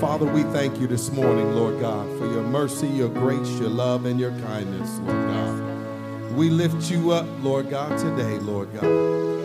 Father, we thank you this morning, Lord God, for your mercy, your grace, your love, and your kindness, Lord God. We lift you up, Lord God, today, Lord God.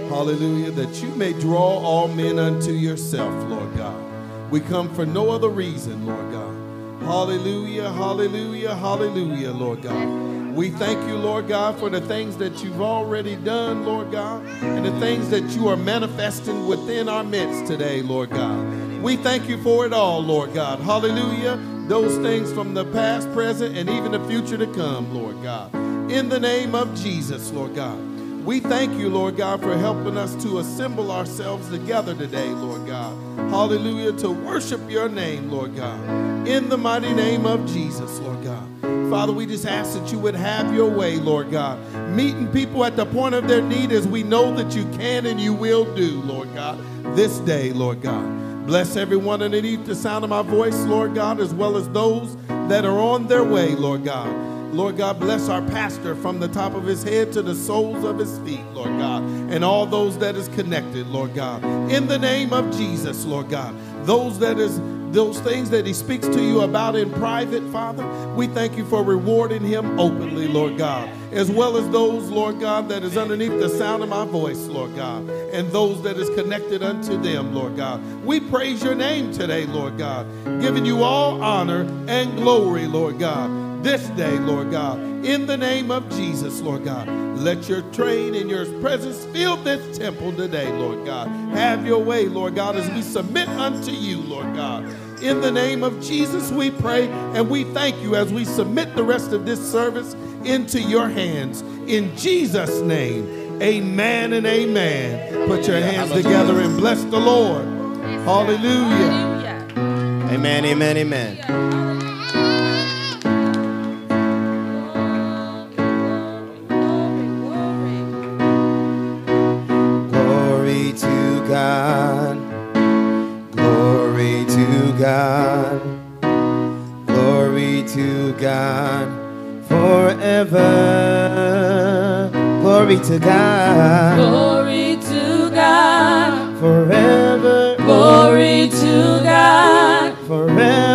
Hallelujah, that you may draw all men unto yourself, Lord God. We come for no other reason, Lord God. Hallelujah, hallelujah, hallelujah, Lord God. We thank you, Lord God, for the things that you've already done, Lord God, and the things that you are manifesting within our midst today, Lord God. We thank you for it all, Lord God. Hallelujah. Those things from the past, present, and even the future to come, Lord God. In the name of Jesus, Lord God. We thank you, Lord God, for helping us to assemble ourselves together today, Lord God. Hallelujah, to worship your name, Lord God. In the mighty name of Jesus, Lord God. Father, we just ask that you would have your way, Lord God. Meeting people at the point of their need as we know that you can and you will do, Lord God, this day, Lord God. Bless everyone underneath the sound of my voice, Lord God, as well as those that are on their way, Lord God. Lord God, bless our pastor from the top of his head to the soles of his feet, Lord God, and all those that is connected, Lord God. In the name of Jesus, Lord God, those that is those things that he speaks to you about in private, Father, we thank you for rewarding him openly, Lord God, as well as those, Lord God, that is underneath the sound of my voice, Lord God, and those that is connected unto them, Lord God. We praise your name today, Lord God, giving you all honor and glory, Lord God this day, Lord God, in the name of Jesus, Lord God. Let your train and your presence fill this temple today, Lord God. Have your way, Lord God, as we submit unto you, Lord God. In the name of Jesus, we pray and we thank you as we submit the rest of this service into your hands. In Jesus' name, amen and amen. Put your hands together and bless the Lord. Hallelujah. Amen, amen, amen. God forever. Glory to God. Glory to God forever. Glory to God forever.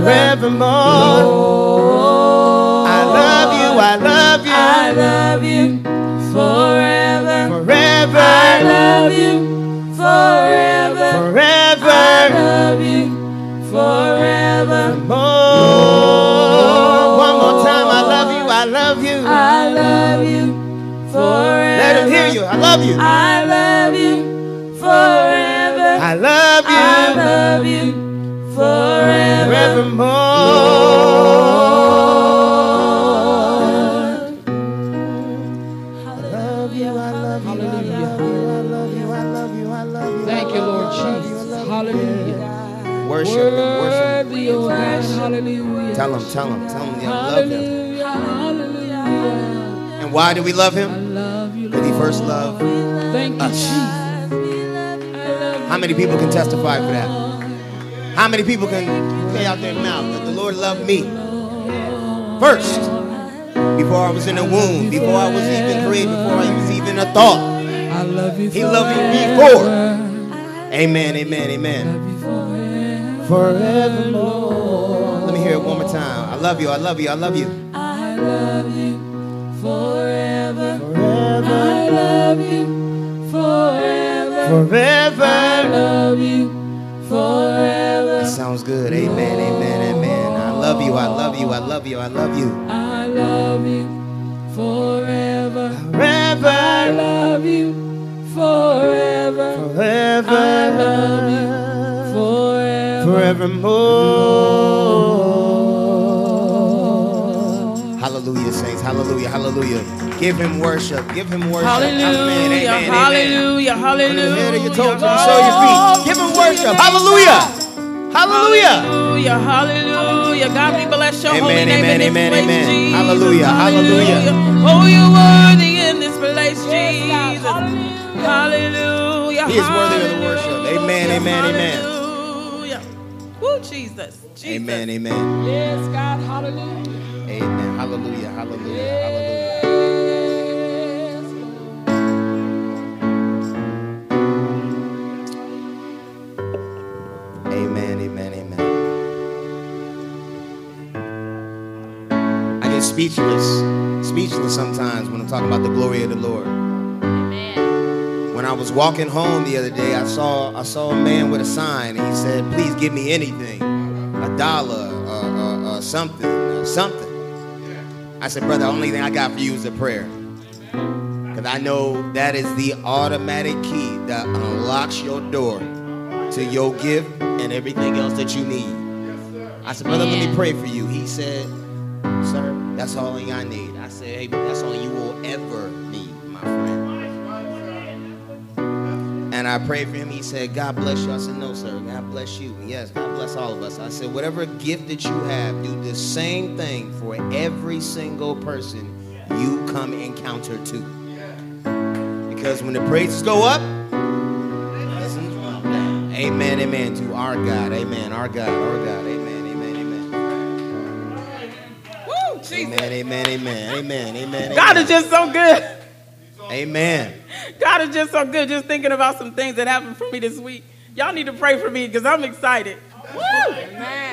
forever. Forevermore. I love you. I love you. I love you forever. Forever. I love you forever. Forever. I love you forever. More. One more time. I love you. I love you. I love you forever. Let him hear you. I love you. I love you forever. I love you. I love you forevermore. Hallelujah. Thank you, Lord Jesus. Hallelujah. Worship him, worship him. Hallelujah. Tell him, tell him, tell him that I love him. Hallelujah. And why do we love him? But he first loved Thank us. You, How many people can testify for that? How many people can say out their mouth that the Lord loved me first? Before I was in the womb, before I was even created, before I was even a thought. I love you. He loved me before. Amen, amen, amen. Forever. Forevermore. Let me hear it one more time. I love you, I love you, I love you. I love you forever. Forever, I love you forever. Forever. I love you That sounds good. Amen, amen, amen. I love you, I love you, I love you, I love you. I love you forever. Forever. I Forever, love you forever. forever. I love you forever. Forevermore. Hallelujah, saints. Hallelujah, hallelujah. Give him worship. Give him worship. Hallelujah, amen, amen. hallelujah, From the head of your hallelujah. toes to the sole of your feet. Give him worship. Hallelujah. Hallelujah. Hallelujah, hallelujah. God, we bless your holy Amen, name amen, in this amen, place, amen. Jesus. Hallelujah, hallelujah. Oh, you're worthy in this place, Jesus. Hallelujah. He is worthy of the worship. Amen, amen, amen. Hallelujah. Woo, Jesus. Jesus. Amen, amen. Yes, God. Hallelujah. Amen. Hallelujah, hallelujah, hallelujah. Speechless, speechless sometimes when I'm talking about the glory of the Lord. When I was walking home the other day, I saw I saw a man with a sign, and he said, "Please give me anything, a dollar, uh, uh, uh, something, uh, something." I said, "Brother, the only thing I got for you is a prayer." Because I know that is the automatic key that unlocks your door to your gift and everything else that you need. I said, brother, let me pray for you. He said, sir, that's all I need. I said, hey, that's all you will ever need, my friend. And I prayed for him. He said, God bless you. I said, no, sir. God bless you. Yes, God bless all of us. I said, whatever gift that you have, do the same thing for every single person you come encounter to. Because when the praises go up, amen, amen to our God, amen, our God, our God, amen, Jesus. amen, amen, amen, amen, amen. God is just so good. amen. God is just so good. Just thinking about some things that happened for me this week. Y'all need to pray for me because I'm excited. Woo! Water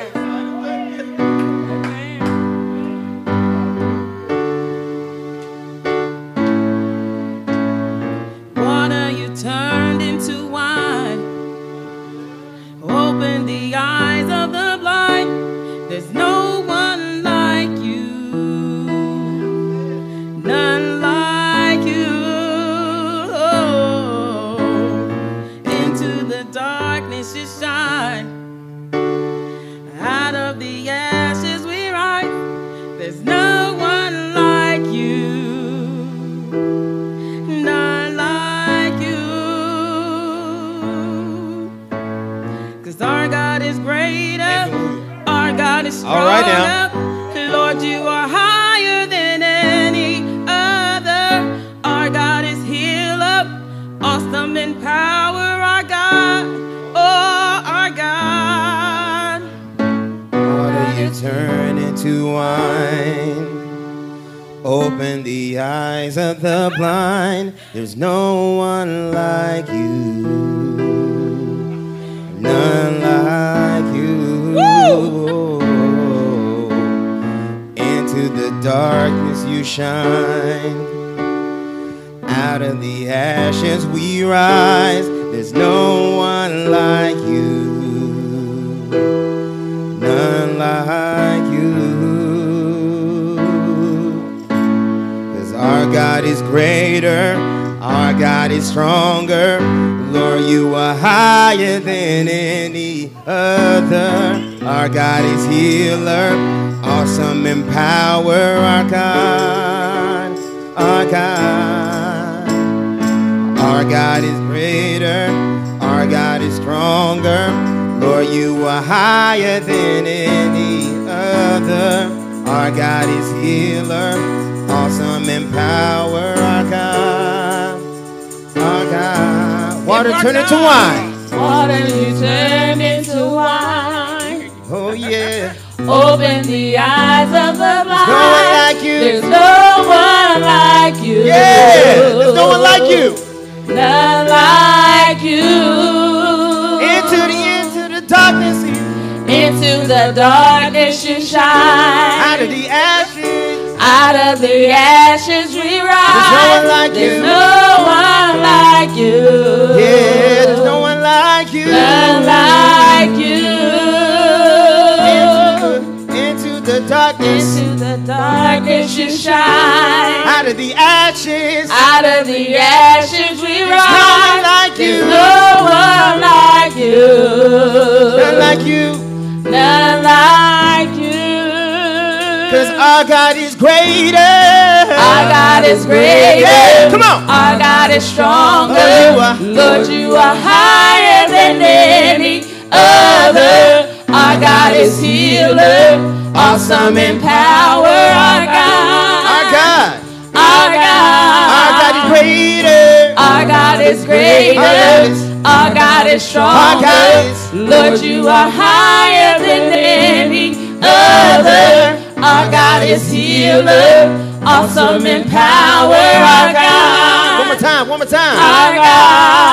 is healer. Awesome in power. Our God. Our God. Our God. Our God is greater. Our God is greater. Our God is- Our God is stronger. Our God is- Lord, you are higher than any other. Our God is healer. Awesome in power. Our God. One more time. One more time. Our God.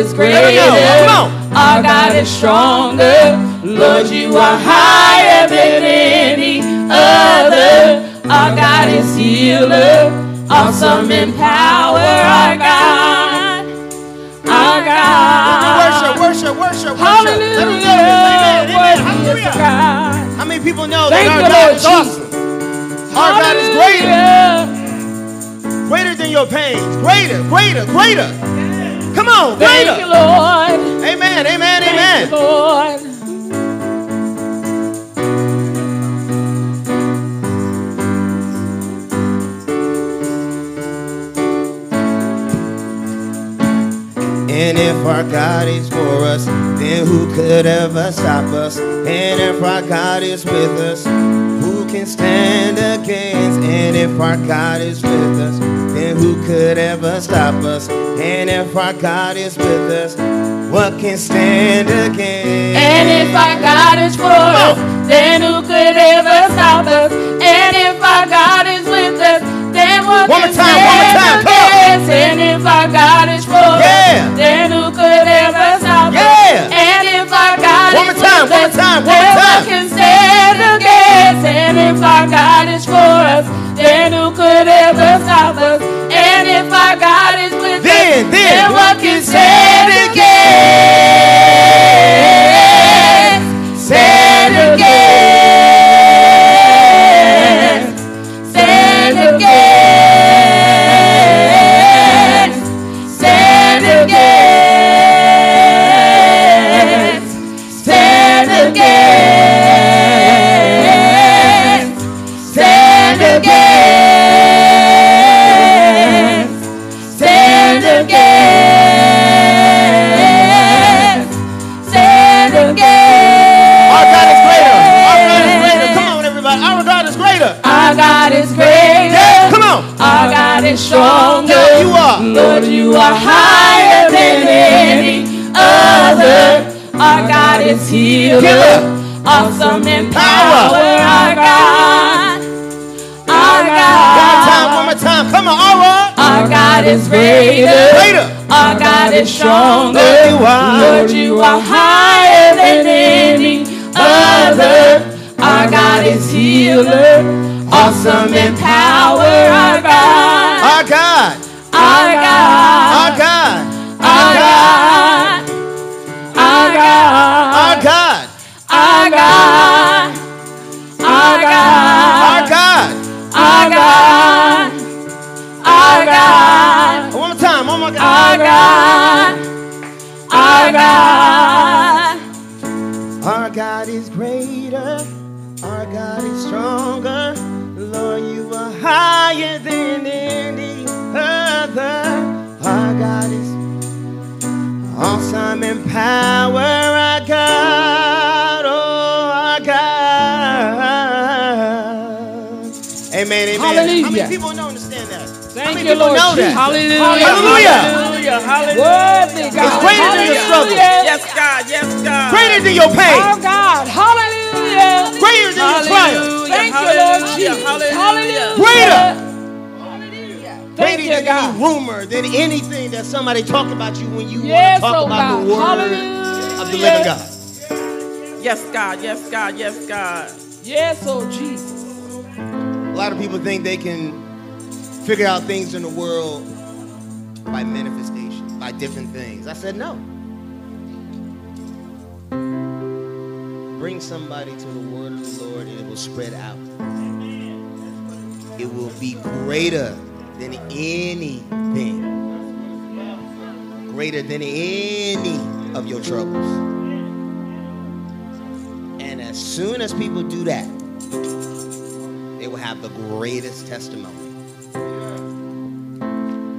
Is greater. Our God is stronger. Lord, you are higher than any other. Our God is healer. Awesome in power. Our God. Our God. Worship, worship, worship, worship. Hallelujah. Let 'em know this. Amen. Amen. Worthy is the Hallelujah. How many people know Thank that our God Lord is awesome? Our God is greater. Greater than your pains. Greater, greater, greater. On, Thank greater. you, Lord. Amen, amen, Thank amen. you, Lord. And if our God is for us, then who could ever stop us? And if our God is with us, can stand against? And if our God is with us, then who could ever stop us? And if our God is with us, what can stand against? And if our God is for us, oh. then who could ever stop us? And if our God is with us, then what One can time, stand against? And if our God is for Yeah. us, then who could ever stop Yeah. us? And if our God One is more time, one more time, one then more time. can stand against? And if our God is for us, then who could ever stop us? And if our God is with Then, us, then, what can stand against? God stronger. God, you are. Lord, you are higher than any other. Our God is healer. Healer. Awesome in Power. Our God. Our One more time, one more time. Come on, all right. Our God is greater. Greater. Our God is stronger. Lord, you are. Lord, you are higher than any other. Our God is healer. Awesome in power. Our God. Our God. Our God. Our God. Our God. Our God. Our God. Our God. and power I got. Oh, I got. Amen, amen. Hallelujah. How many people don't understand that? Thank you, Lord know Jesus. that? Hallelujah. Hallelujah. Hallelujah. Hallelujah. It's greater Hallelujah. than your struggle. Yes, God. Yes, God. Greater than your pain. Oh, God. Hallelujah. Greater than Hallelujah. your trials. Thank Hallelujah. you, Lord Jesus. Hallelujah. Greater. Thank Greater you, than God. any rumor, than anything that somebody talk about you when you Yes, want to talk oh about God. the word Hallelujah. of the living God. Yes, God. Yes, God. Yes, God. Yes, oh Jesus. A lot of people think they can figure out things in the world by manifestation, by different things. I said no. Bring somebody to the word of the Lord and it will spread out. It will be greater than anything. Greater than any of your troubles. And as soon as people do that, they will have the greatest testimony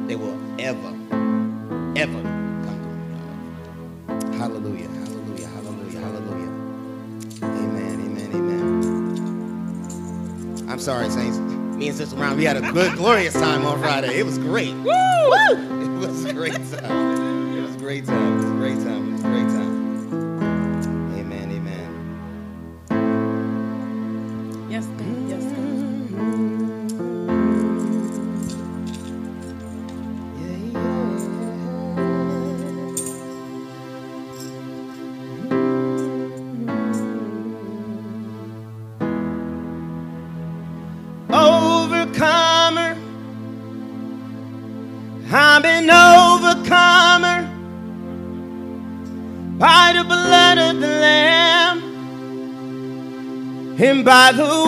they will ever, ever come to. Hallelujah, hallelujah, hallelujah, hallelujah. Amen, amen, amen. I'm sorry, Saints. Me and Sister Brown, we had a good, glorious time on Friday. It was great. Woo! It was a great time. It was a great time. It was a great time. It was a great time. By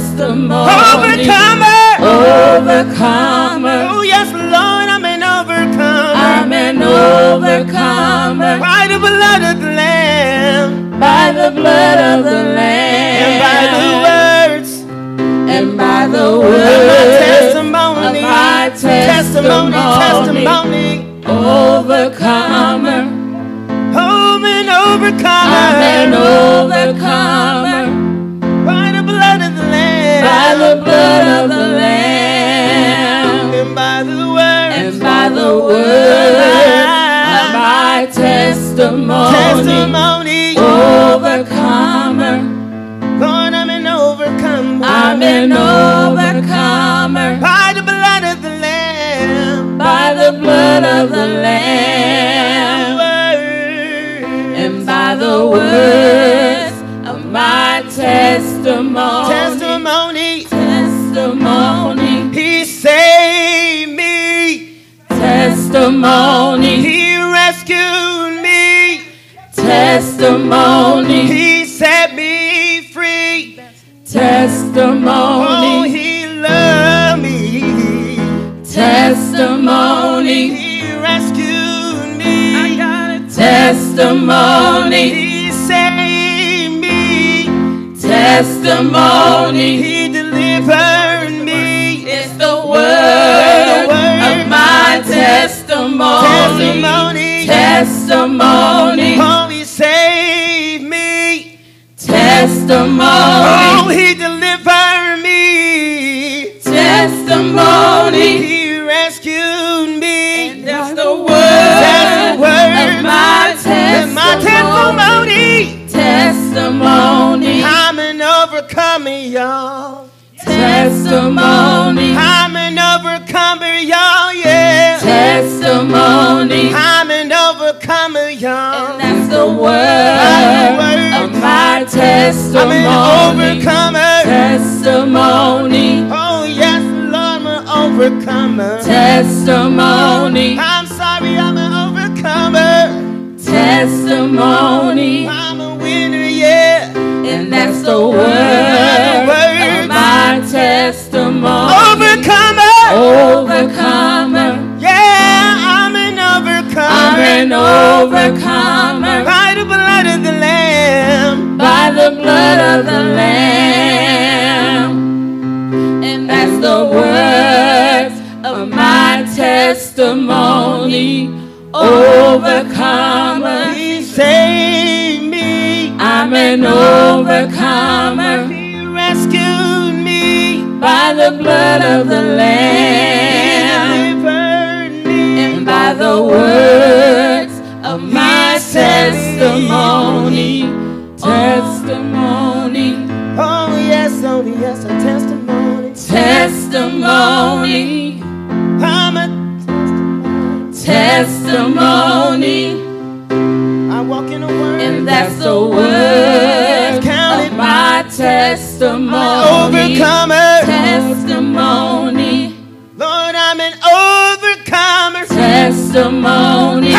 testimony. overcomer. Overcomer. Oh yes, Lord, I'm an overcomer I'm an overcomer by the blood of the Lamb by the blood of the Lamb and by the words and by the testimony. of my testimony, testimony. testimony. Overcomer. I'm an overcomer. I'm an overcomer of the Lamb, and by the word, and by the word of my testimony, testimony, overcomer. Lord, I'm an overcomer. I'm an overcomer. By the blood of the Lamb. By the blood of the Lamb. And by the words of my testimony. testimony. Testimony. He rescued me. Testimony. He set me free. Oh, Testimony. he loved me. Testimony. He rescued me. I got a Testimony. He saved me. Testimony. He testimony. Testimony. Testimony. Oh, he saved me. Testimony. Oh, he delivered me. Testimony. He rescued me. That's the word That's the word of my And my testimony. testimony. Testimony. I'm an overcomer, y'all. Testimony. I'm an overcomer, y'all. Testimony. I'm an overcomer, y'all. And that's the word word. of my testimony. I'm an overcomer. Testimony. Oh, yes, Lord, I'm an overcomer. Testimony. I'm sorry, I'm an overcomer. Testimony. I'm a winner, yeah. And that's the word overcomer. By the blood of the Lamb. by the blood of the Lamb. And that's the words of my testimony. Overcomer. He saved me. I'm an overcomer He rescued me. by the blood of the Lamb. And by the my testimony. Testimony. Oh, yes, oh, yes, a testimony. Testimony. I'm a testimony. I walk in a word. And that's the word Count of my testimony. overcomer. Testimony. Lord, I'm an overcomer. Testimony.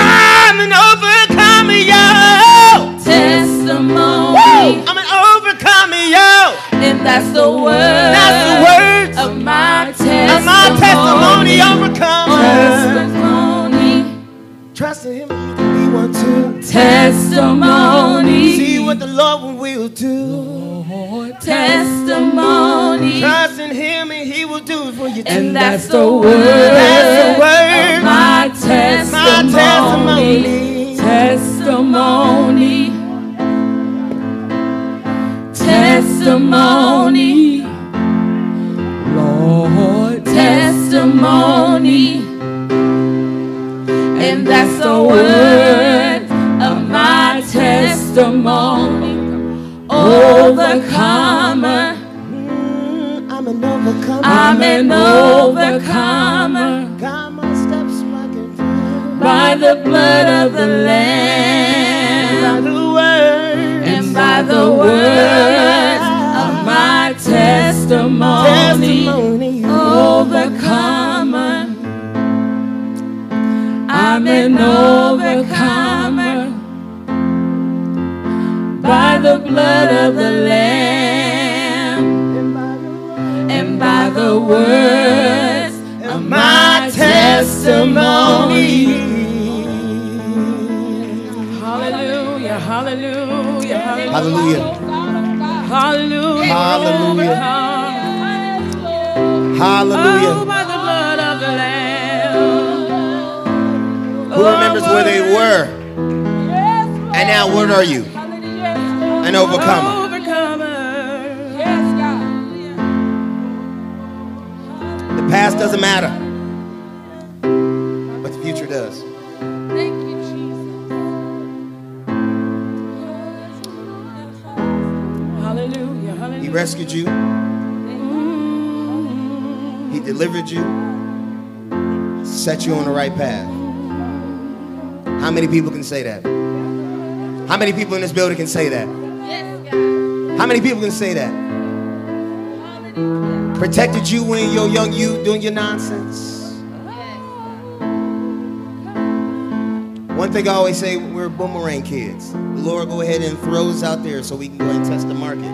Testimony. I'm an overcomer, yo. And that's the word That's the words of my of testimony. my testimony, overcomer. Testimony. Trust in Him, you can be one too. Testimony. See what the Lord will do. Testimony. Trust in Him, and He will do it for you too. And that's the word, That's the word. of my my testimony. testimony. Testimony. Lord. Testimony. And that's the word of my testimony. Overcomer. Mm, I'm an overcomer. I'm an overcomer Got my steps by the blood of the By Lamb the word. and by the my testimony. testimony. Overcomer. I'm an overcomer by the blood of the Lamb and by the words of my testimony. Hallelujah, hallelujah, Hallelujah. hallelujah, Hallelujah. Hallelujah. Oh, Who remembers where they were? And now, what are you? An overcomer. The past doesn't matter, but the future does. He rescued you. He delivered you. Set you on the right path. How many people can say that? How many people in this building can say that? How many people can say that? Protected you when you're young you doing your nonsense. One thing I always say, we're boomerang kids. The Lord go ahead and throws out there so we can go and test the market.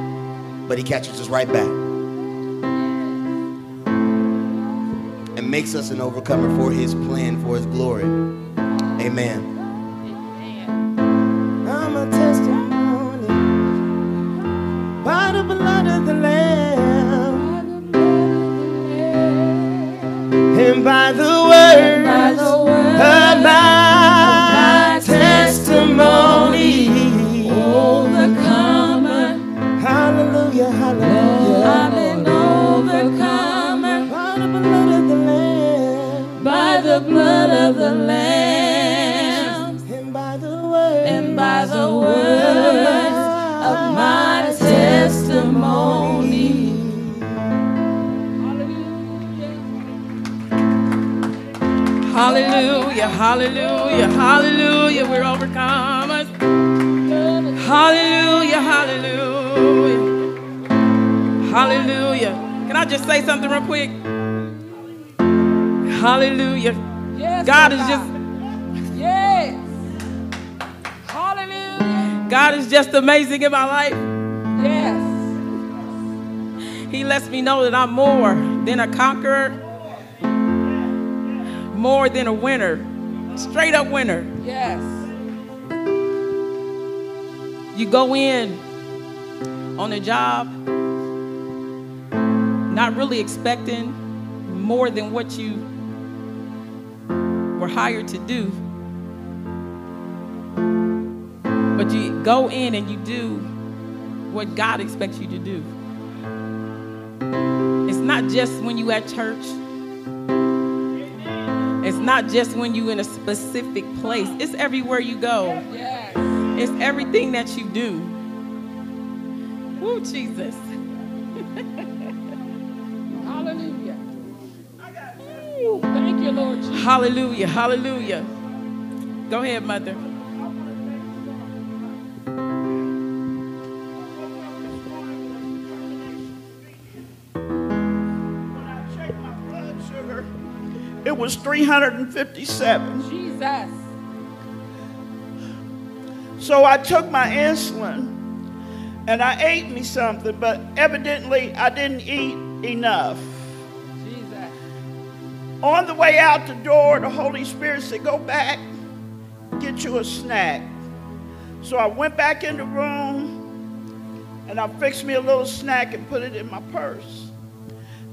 But he catches us right back. Makes us an overcomer for his plan, for his glory. Amen. The Lamb and by the word and by the words of my testimony. Hallelujah, hallelujah, hallelujah. We're overcomers. Hallelujah, hallelujah. Hallelujah. Can I just say something real quick? Hallelujah. God is just Yes. Hallelujah. God is just amazing in my life. Yes. He lets me know that I'm more than a conqueror, more than a winner, straight up winner. Yes. You go in on a job not really expecting more than what you were hired to do. But you go in and you do what God expects you to do. It's not just when you at church. It's not just when you in a specific place. It's everywhere you go. It's everything that you do. Woo, Jesus. Hallelujah. Hallelujah. Go ahead, mother. When I checked my blood sugar, it was 357. Jesus. So I took my insulin and I ate me something, but evidently I didn't eat enough. On the way out the door, the Holy Spirit said, Go back, get you a snack. So I went back in the room and I fixed me a little snack and put it in my purse.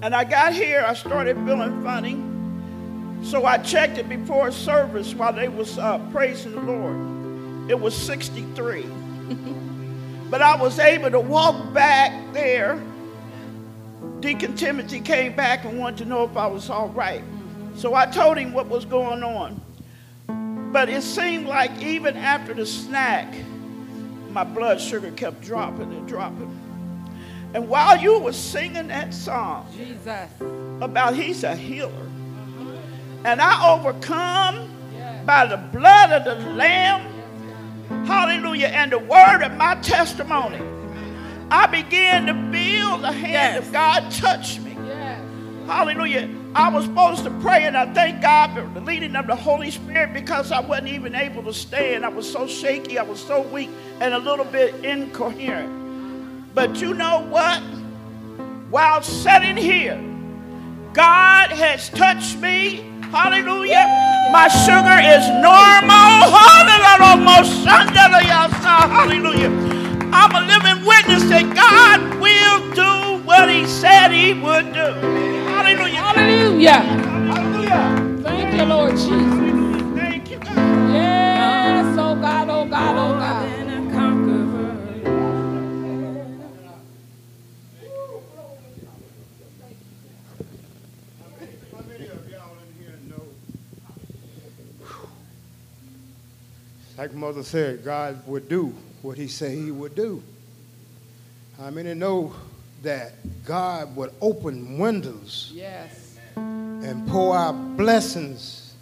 And I got here, I started feeling funny. So I checked it before service while they was uh, praising the Lord. It was 63. but I was able to walk back there. Deacon Timothy came back and wanted to know if I was all right. So I told him what was going on. But it seemed like even after the snack, my blood sugar kept dropping and dropping. And while you were singing that song Jesus. about he's a healer, and I overcome by the blood of the Lamb, hallelujah, and the word of my testimony, I began to feel the hand Yes. of God touch me. Hallelujah. I was supposed to pray, and I thank God for the leading of the Holy Spirit because I wasn't even able to stand. I was so shaky, I was so weak, and a little bit incoherent. But you know what? While sitting here, God has touched me. Hallelujah. My sugar is normal. Hallelujah. I'm a living witness that God will do what He said He would do. Hallelujah. Hallelujah. Hallelujah. Thank you, Lord Jesus. Thank you, God. Yes. Oh God, oh God, oh God. And a conqueror. How many of y'all in here know? Like Mother said, God would do what He said He would do. How many know that God would open windows Yes. and pour out blessings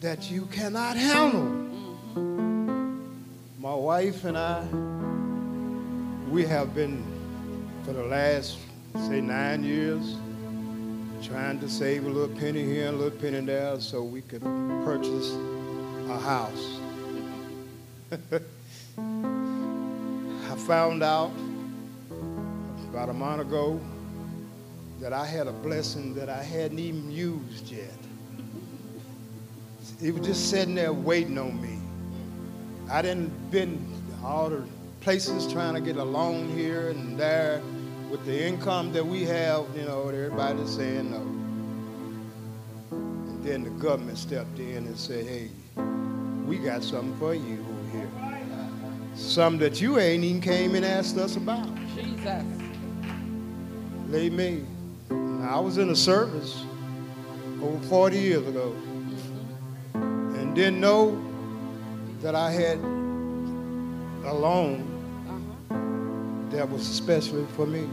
that you cannot handle. Mm-hmm. My wife and I, we have been for the last, say, nine years, trying to save a little penny here and a little penny there so we could purchase a house. I found out about a month ago that I had a blessing that I hadn't even used yet. It was just sitting there waiting on me. I didn't been all the places trying to get a loan here and there with the income that we have, you know, everybody's saying no. And then the government stepped in and said, hey, we got something for you over here. Something that you ain't even came and asked us about. Jesus. Lay me. I was in a service over 40 years ago and didn't know that I had a loan that was especially for me.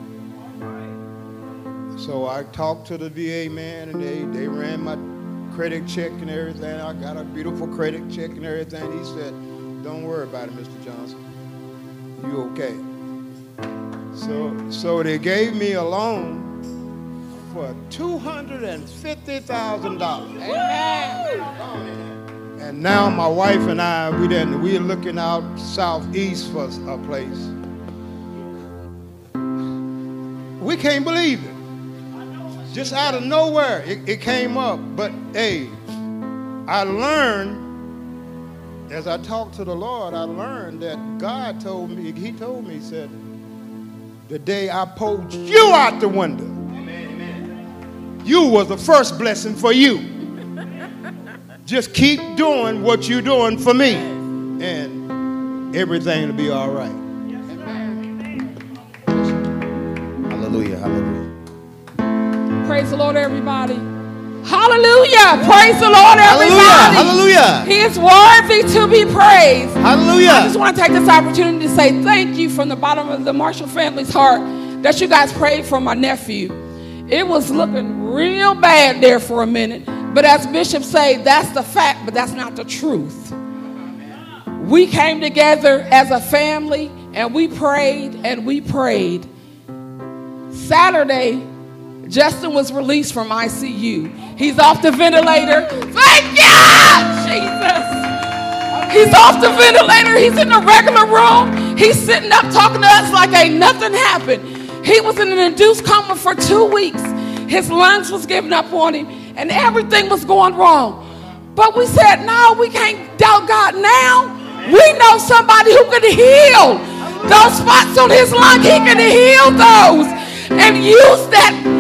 So I talked to the VA man and they, they ran my credit check and everything. I got a beautiful credit check and everything. He said, don't worry about it, Mr. Johnson. You okay. So, so they gave me a loan for $250,000. And now my wife and I, we didn't, we're looking out southeast for a place. We can't believe it. Just out of nowhere, it, it came up. But hey, I learned as I talked to the Lord, I learned that God told me, He told me, He said, the day I pulled you out the window, you was the first blessing for you. Just keep doing what you're doing for me, and everything will be all right. Hallelujah. Hallelujah. Praise the Lord, everybody. Hallelujah. Praise the Lord, everybody. Hallelujah. He is worthy to be praised. Hallelujah. I just want to take this opportunity to say thank you from the bottom of the Marshall family's heart that you guys prayed for my nephew. It was looking real bad there for a minute. But as Bishop said, that's the fact, but that's not the truth. We came together as a family and we prayed and we prayed. Saturday, Justin was released from ICU. He's off the ventilator. Thank you, Jesus. He's off the ventilator. He's in the regular room. He's sitting up talking to us like ain't nothing happened. He was in an induced coma for two weeks. His lungs was giving up on him, and everything was going wrong. But we said, no, we can't doubt God now. We know somebody who can heal those spots on his lung. He can heal those and use that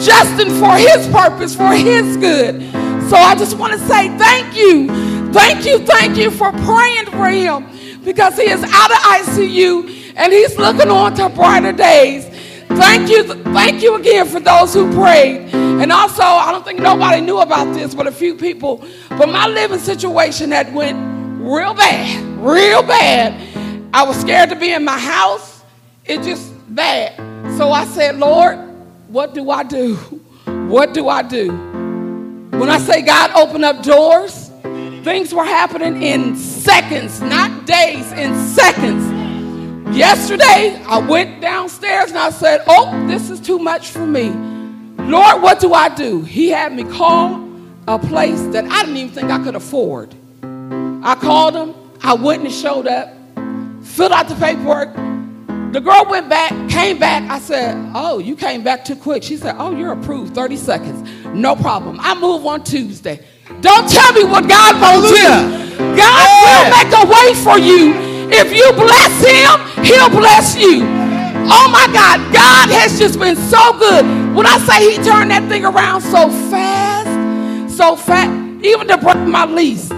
Justin for his purpose, for his good. So I just want to say thank you. Thank you, thank you for praying for him because he is out of ICU and he's looking on to brighter days. Thank you, thank you again for those who prayed. And also, I don't think nobody knew about this, but a few people. But my living situation that went real bad, real bad. I was scared to be in my house. It just bad. So I said, Lord, what do I do? What do I do? When I say God opened up doors, things were happening in seconds, not days, in seconds. Yesterday, I went downstairs and I said, Oh, this is too much for me. Lord, what do I do? He had me call a place that I didn't even think I could afford. I called him, I went and showed up, filled out the paperwork. The girl went back, came back. I said, Oh, you came back too quick. She said, Oh, you're approved, 30 seconds. No problem. I move on Tuesday. Don't tell me what God won't do. God will make a way for you. If you bless him, he'll bless you. Oh my God, God has just been so good. When I say he turned that thing around so fast, so fast, even to break my lease,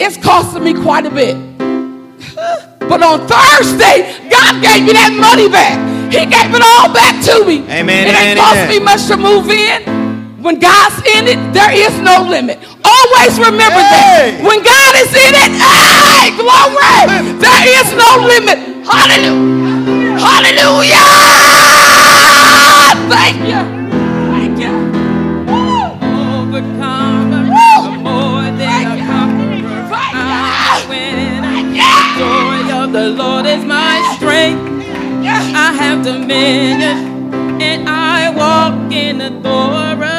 it's costing me quite a bit. But on Thursday, God gave me that money back. He gave it all back to me. Amen, It ain't cost amen. me much to move in. When God's in it, there is no limit. Always remember Hey. that. When God is in it, hey, glory, there is no limit. Hallelujah. Hallelujah. is my strength. I have dominion and I walk in authority.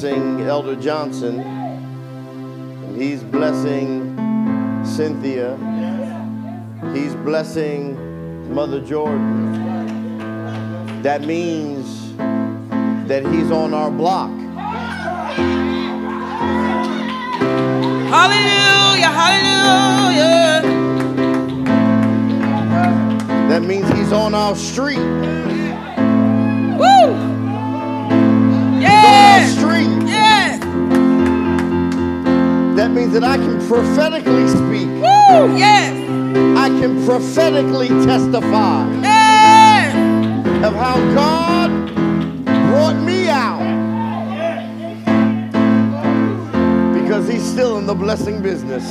Blessing Elder Johnson, and He's blessing Cynthia, He's blessing Mother Jordan, that means that He's on our block. Hallelujah, hallelujah. That means He's on our street. That means that I can prophetically speak. Woo! Yes! I can prophetically testify Yeah! of how God brought me out. Because he's still in the blessing business.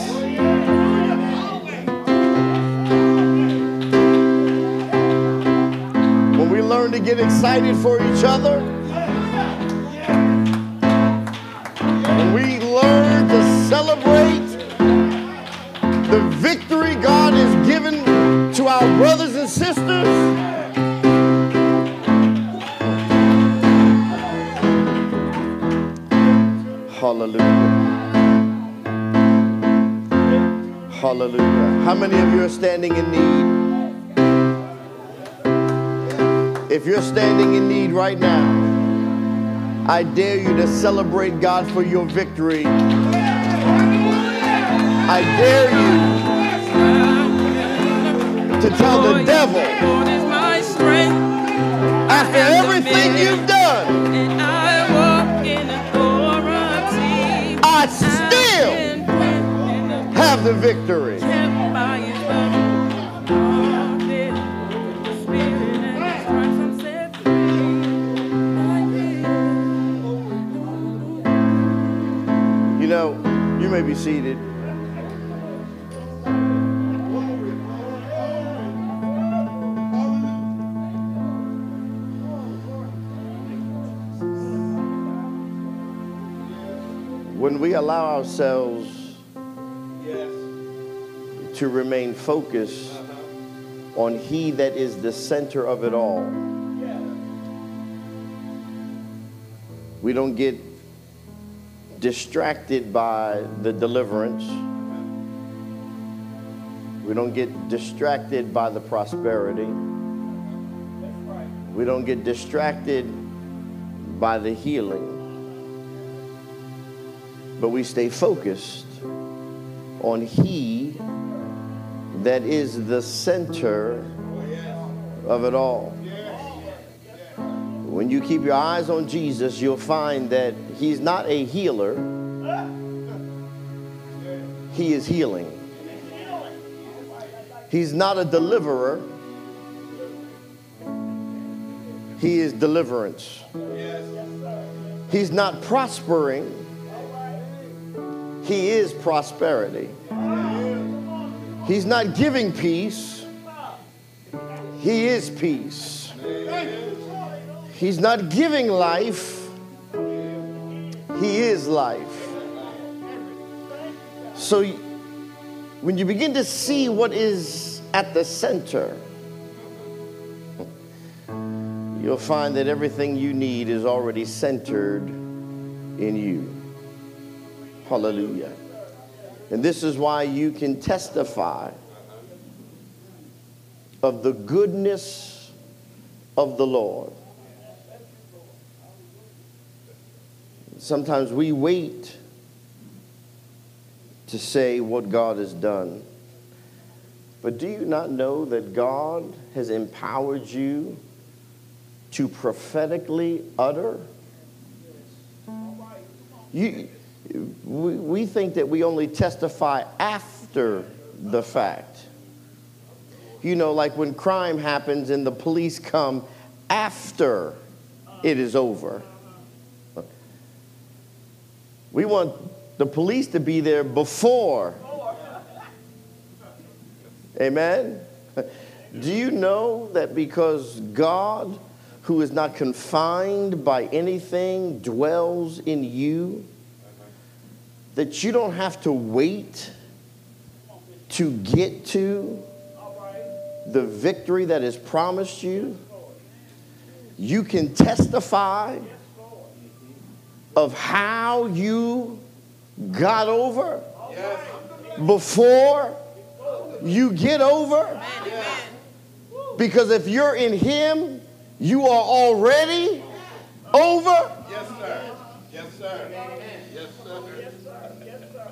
When we learn to get excited for each other, you're standing in need right now, I dare you to celebrate God for your victory. I dare you to tell the devil after everything you've done, I still have the victory. May be seated. When we allow ourselves to remain focused on He that is the center of it all, we don't get distracted by the deliverance. We don't get distracted by the prosperity. We don't get distracted by the healing, but we stay focused on He that is the center of it all. When you keep your eyes on Jesus, you'll find that He's not a healer, He is healing. He's not a deliverer, He is deliverance. He's not prospering, He is prosperity. He's not giving peace, He is peace. He's not giving life, He is life. So when you begin to see what is at the center, you'll find that everything you need is already centered in you. Hallelujah. And this is why you can testify of the goodness of the Lord. Sometimes we wait to say what God has done. But do you not know that God has empowered you to prophetically utter? You, we, we think that we only testify after the fact. You know, like when crime happens and the police come after it is over. We want the police to be there before. Amen? Do you know that because God, who is not confined by anything, dwells in you, that you don't have to wait to get to the victory that is promised you? You can testify of how you got over before you get over. Because if you're in Him, you are already over. Yes, sir. Yes, sir. Yes, sir. Yes, sir. Yes, sir.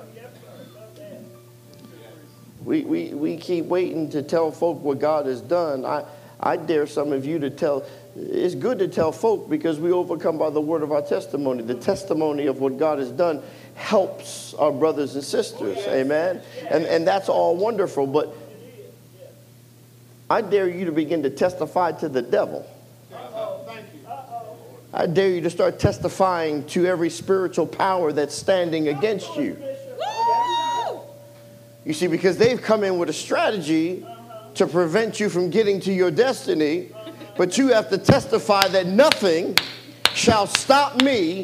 We, we, we keep waiting to tell folk what God has done. I, I dare some of you to tell, it's good to tell folk because we overcome by the word of our testimony. The testimony of what God has done helps our brothers and sisters. Amen. And, and that's all wonderful. But I dare you to begin to testify to the devil. I dare you to start testifying to every spiritual power that's standing against you. You see, because they've come in with a strategy to prevent you from getting to your destiny, but you have to testify that nothing shall stop me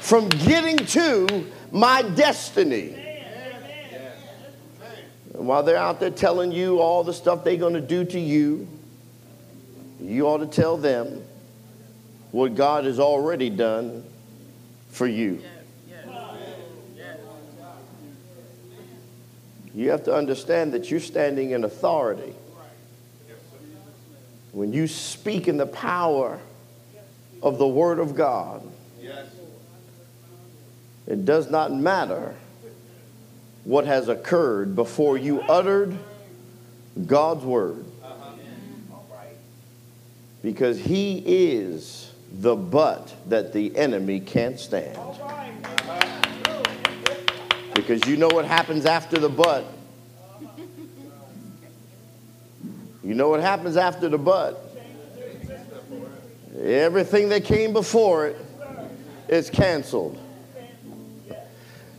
from getting to my destiny. And while they're out there telling you all the stuff they're going to do to you, you ought to tell them what God has already done for you. You have to understand that you're standing in authority. When you speak in the power of the Word of God, it does not matter what has occurred before you uttered God's Word. Because He is the butt that the enemy can't stand. Because you know what happens after the butt. You know what happens after the butt. Everything that came before it is canceled.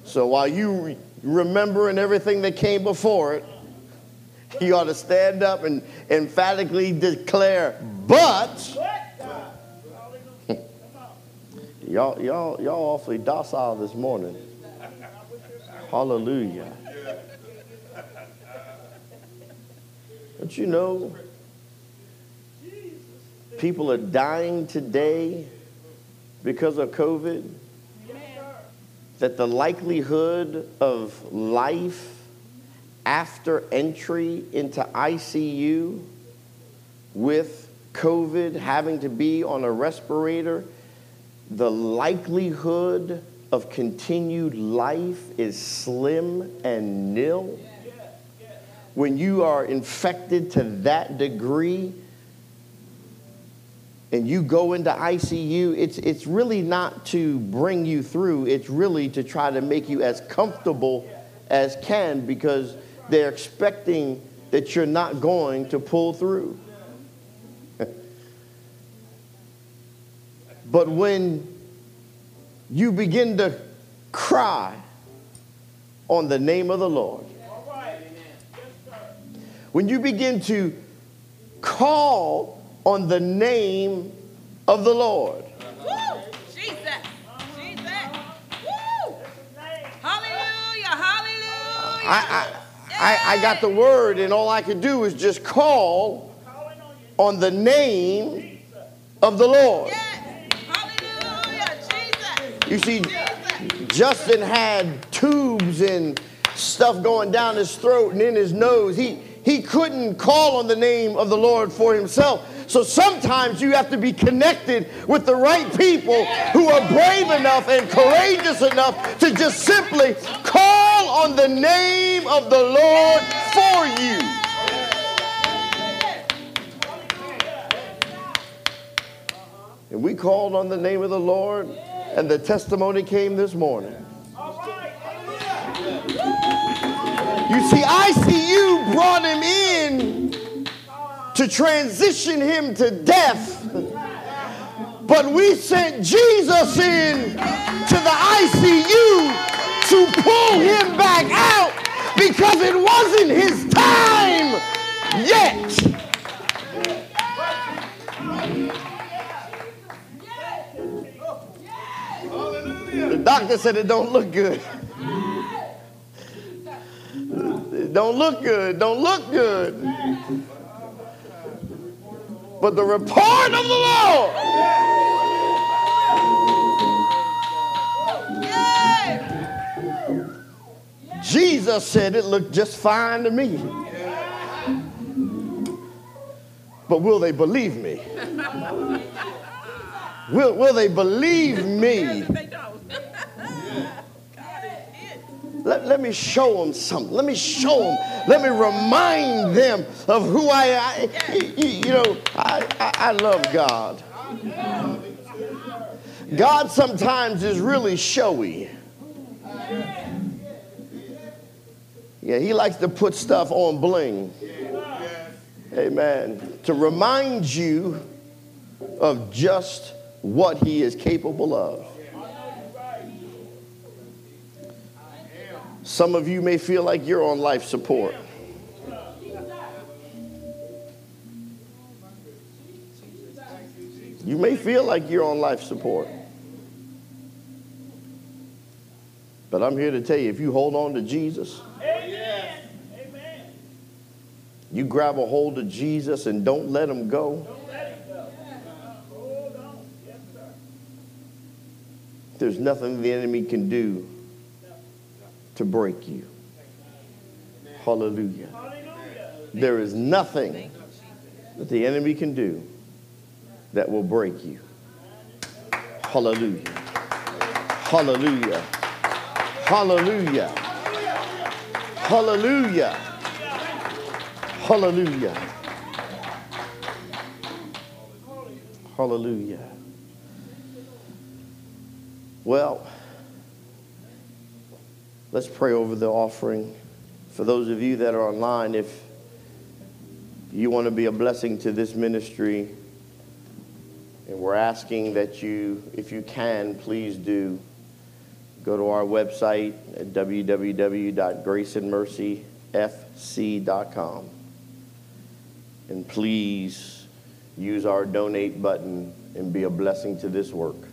So while you remembering everything that came before it, you ought to stand up and emphatically declare, but y'all, y'all, y'all awfully docile this morning. Hallelujah. Don't you know people are dying today because of COVID? That the likelihood of life after entry into ICU with COVID, having to be on a respirator, the likelihood of continued life is slim and nil. When you are infected to that degree and you go into ICU, it's, it's really not to bring you through, it's really to try to make you as comfortable as can because they're expecting that you're not going to pull through. but when you begin to cry on the name of the Lord, when you begin to call on the name of the Lord, Woo! Jesus. Jesus. Woo! Hallelujah. Hallelujah. I, I, I, I got the word, and all I could do is just call on the name of the Lord. You see, Justin had tubes and stuff going down his throat and in his nose. He, he couldn't call on the name of the Lord for himself. So sometimes you have to be connected with the right people who are brave enough and courageous enough to just simply call on the name of the Lord for you. And we called on the name of the Lord, and the testimony came this morning. You see, ICU brought him in to transition him to death. But we sent Jesus in to the ICU to pull him back out because it wasn't his time yet. Doctor said it don't look good. Don't look good. Don't look good. But the report of the Lord. Jesus said it looked just fine to me. But will they believe me? Will, will they believe me? Let, let me show them something. Let me show them. Let me remind them of who I am. You, know, I, I, I love God. God sometimes is really showy. Yeah, he likes to put stuff on bling. Amen. To remind you of just what he is capable of. Some of you may feel like you're on life support. You may feel like you're on life support. But I'm here to tell you if you hold on to Jesus, you grab a hold of Jesus and don't let him go. There's nothing the enemy can do to break you. Hallelujah. There is nothing that the enemy can do that will break you. Hallelujah. Hallelujah. Hallelujah. Hallelujah. Hallelujah. Hallelujah. Well, let's pray over the offering. For those of you that are online, if you want to be a blessing to this ministry, and we're asking that you, if you can, please do go to our website at www.graceandmercyfc.com and please use our donate button and be a blessing to this work.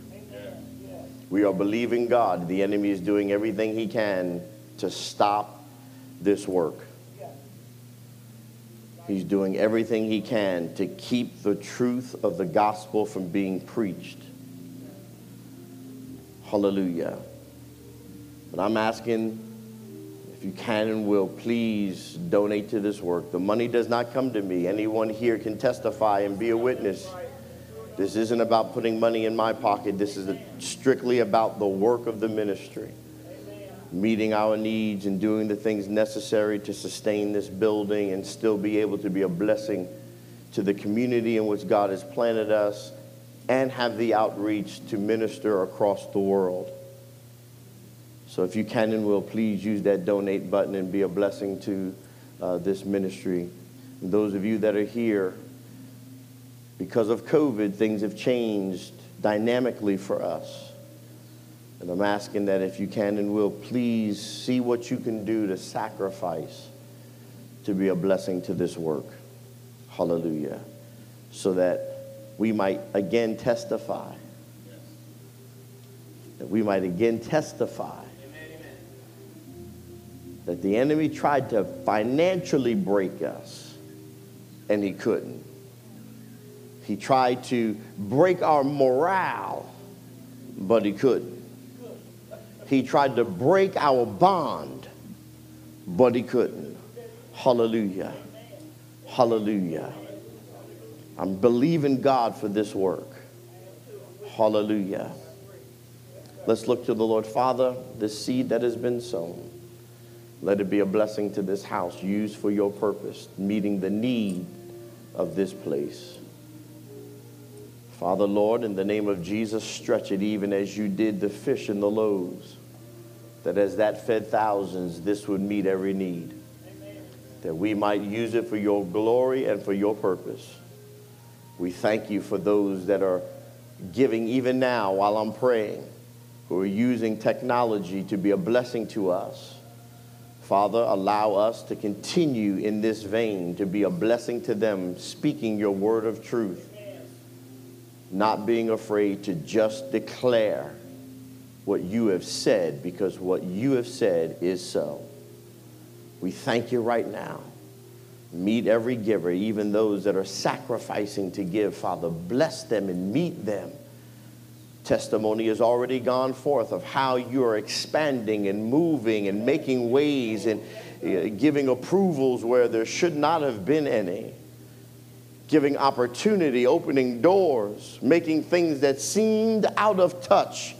We are believing God. The enemy is doing everything he can to stop this work. He's doing everything he can to keep the truth of the gospel from being preached. Hallelujah. But I'm asking if you can and will, please donate to this work. The money does not come to me. Anyone here can testify and be a witness. This isn't about putting money in my pocket. This is strictly about the work of the ministry, meeting our needs and doing the things necessary to sustain this building and still be able to be a blessing to the community in which God has planted us and have the outreach to minister across the world. So if you can and will, please use that donate button and be a blessing to uh, this ministry. And those of you that are here, because of COVID, things have changed dynamically for us. And I'm asking that if you can and will, please see what you can do to sacrifice to be a blessing to this work. Hallelujah. So that we might again testify. That we might again testify that the enemy tried to financially break us, and he couldn't. He tried to break our morale, but he couldn't. He tried to break our bond, but he couldn't. Hallelujah. Hallelujah. I'm believing God for this work. Hallelujah. Let's look to the Lord. Father, the seed that has been sown, let it be a blessing to this house, used for your purpose, meeting the need of this place. Father, Lord, in the name of Jesus, stretch it even as you did the fish and the loaves, that as that fed thousands, this would meet every need, that we might use it for your glory and for your purpose. We thank you for those that are giving even now while I'm praying, who are using technology to be a blessing to us. Father, allow us to continue in this vein to be a blessing to them, speaking your word of truth, not being afraid to just declare what you have said, because what you have said is so. We thank you right now Meet every giver, even those that are sacrificing to give. Father, bless them and meet them. Testimony has already gone forth of how you are expanding and moving and making ways and uh, giving approvals where there should not have been any. Giving opportunity, opening doors, making things that seemed out of touch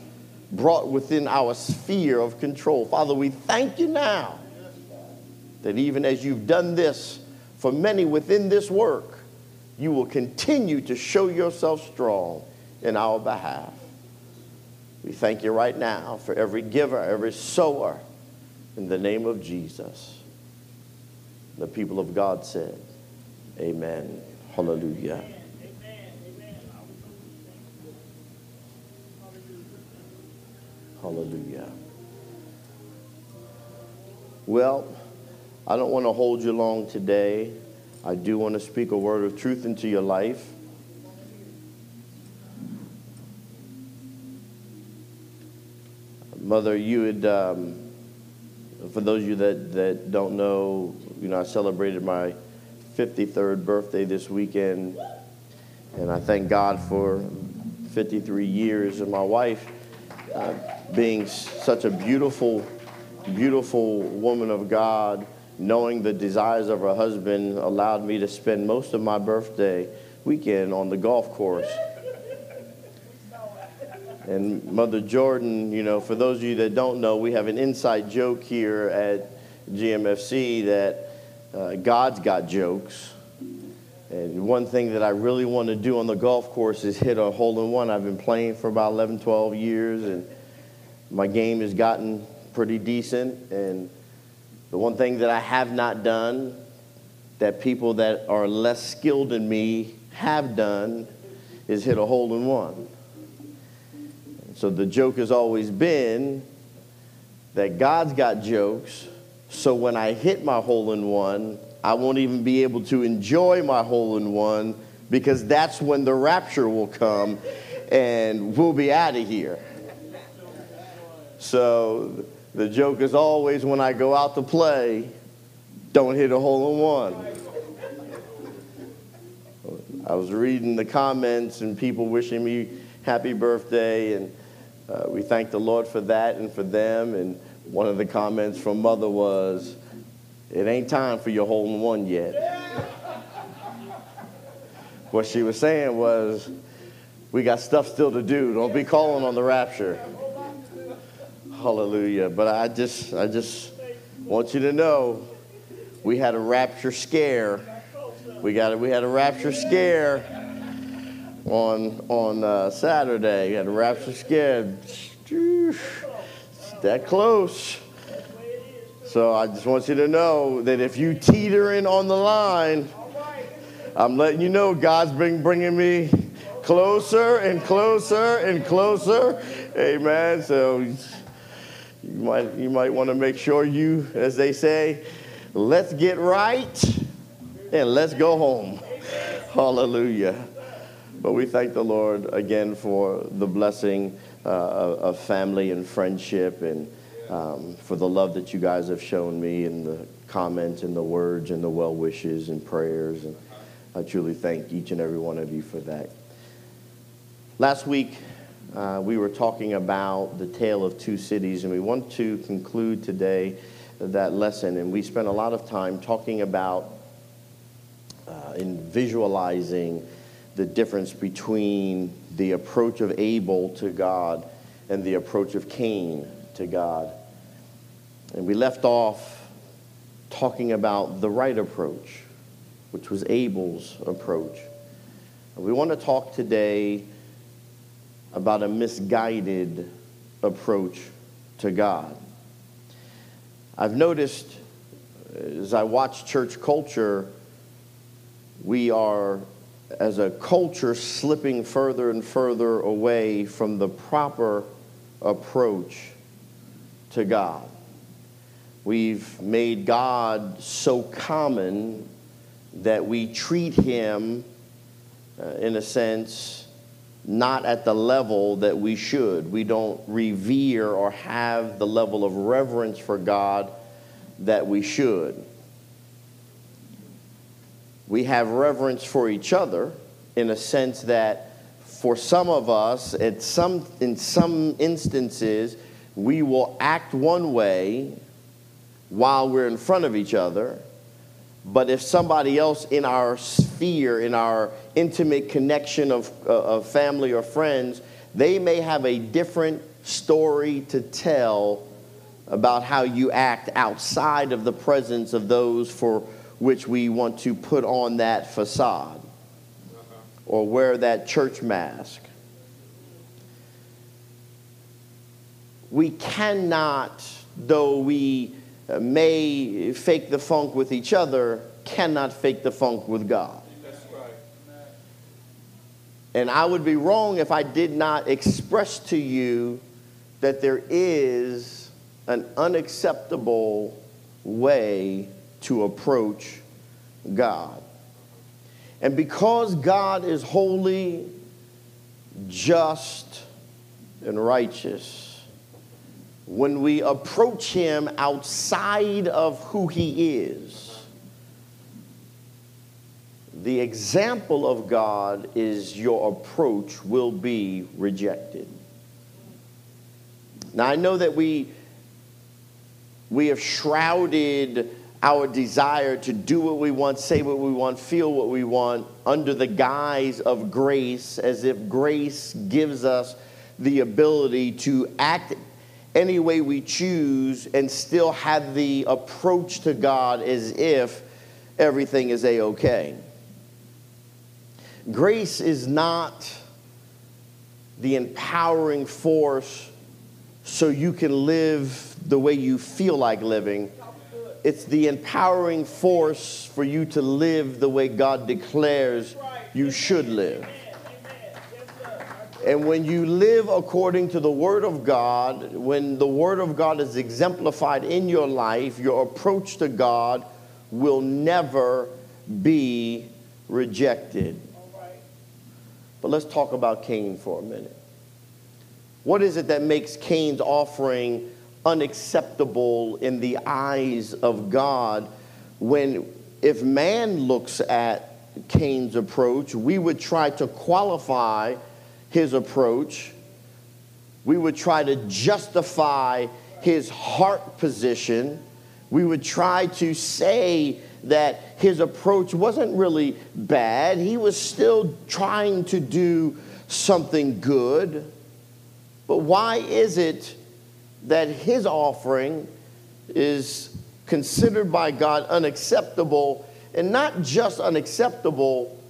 brought within our sphere of control. Father, we thank you now that even as you've done this, for many within this work, you will continue to show yourself strong in our behalf. We thank you right now for every giver, every sower, in the name of Jesus. The people of God said, Amen. Hallelujah. Hallelujah. Well, I don't want to hold you long today. I do want to speak a word of truth into your life. Mother, you had, um, for those of you that, that don't know, you know, I celebrated my 53rd birthday this weekend, and I thank God for 53 years of my wife uh, being such a beautiful, beautiful woman of God knowing the desires of her husband allowed me to spend most of my birthday weekend on the golf course. And Mother Jordan, you know, for those of you that don't know, we have an inside joke here at GMFC that uh, God's got jokes. And one thing that I really want to do on the golf course is hit a hole in one. I've been playing for about 11, 12 years, and my game has gotten pretty decent. And the one thing that I have not done that people that are less skilled than me have done is hit a hole in one. So the joke has always been that God's got jokes, so when I hit my hole in one, I won't even be able to enjoy my hole in one because that's when the rapture will come and we'll be out of here. So the joke is always when I go out to play, don't hit a hole in one. I was reading the comments and people wishing me happy birthday, and uh, we thank the Lord for that and for them. And one of the comments from mother was, It ain't time for your hole in one yet. what she was saying was, We got stuff still to do. Don't be calling on the rapture. Hallelujah. But I just, I just want you to know we had a rapture scare. We got a, we had a rapture scare on on uh, Saturday. We had a rapture scare. That close. So I just want you to know that if you teetering on the line, I'm letting you know God's been bringing me closer and closer and closer. Amen. So you might you might want to make sure you, as they say, let's get right and let's go home. Hallelujah. But we thank the Lord again for the blessing uh, of family and friendship and um, for the love that you guys have shown me and the comments and the words and the well wishes and prayers. And I truly thank each and every one of you for that. Last week, uh, we were talking about the tale of two cities, and we want to conclude today that lesson. And we spent a lot of time talking about uh, in visualizing the difference between the approach of Abel to God and the approach of Cain to God. And we left off talking about the right approach, which was Abel's approach. And we want to talk today about a misguided approach to God. I've noticed as I watch church culture, we are as a culture slipping further and further away from the proper approach to God. We've made God so common that we treat him, uh, in a sense, not at the level that we should. We don't revere or have the level of reverence for God that we should we have reverence for each other in a sense that for some of us at some in some instances we will act one way while we're in front of each other. But if somebody else in our sphere in our intimate connection of, uh, of family or friends they may have a different story to tell about how you act outside of the presence of those for which we want to put on that facade or wear that church mask. We cannot, though we may fake the funk with each other, cannot fake the funk with God. And I would be wrong if I did not express to you that there is an unacceptable way to approach God. And because God is holy, just, and righteous, when we approach Him outside of who He is, the example of God is your approach will be rejected. Now, I know that we, we have shrouded our desire to do what we want, say what we want, feel what we want under the guise of grace, as if grace gives us the ability to act any way we choose and still have the approach to God as if everything is a okay. Grace is not the empowering force so you can live the way you feel like living it's the empowering force for you to live the way God declares you should live. And when you live according to the Word of God, when the Word of God is exemplified in your life, your approach to God will never be rejected. But let's talk about Cain for a minute. What is it that makes Cain's offering unacceptable in the eyes of God when, if man looks at Cain's approach, we would try to qualify his approach. We would try to justify his heart position. We would try to say that his approach wasn't really bad. He was still trying to do something good. But why is it that his offering is considered by God unacceptable, and not just unacceptable,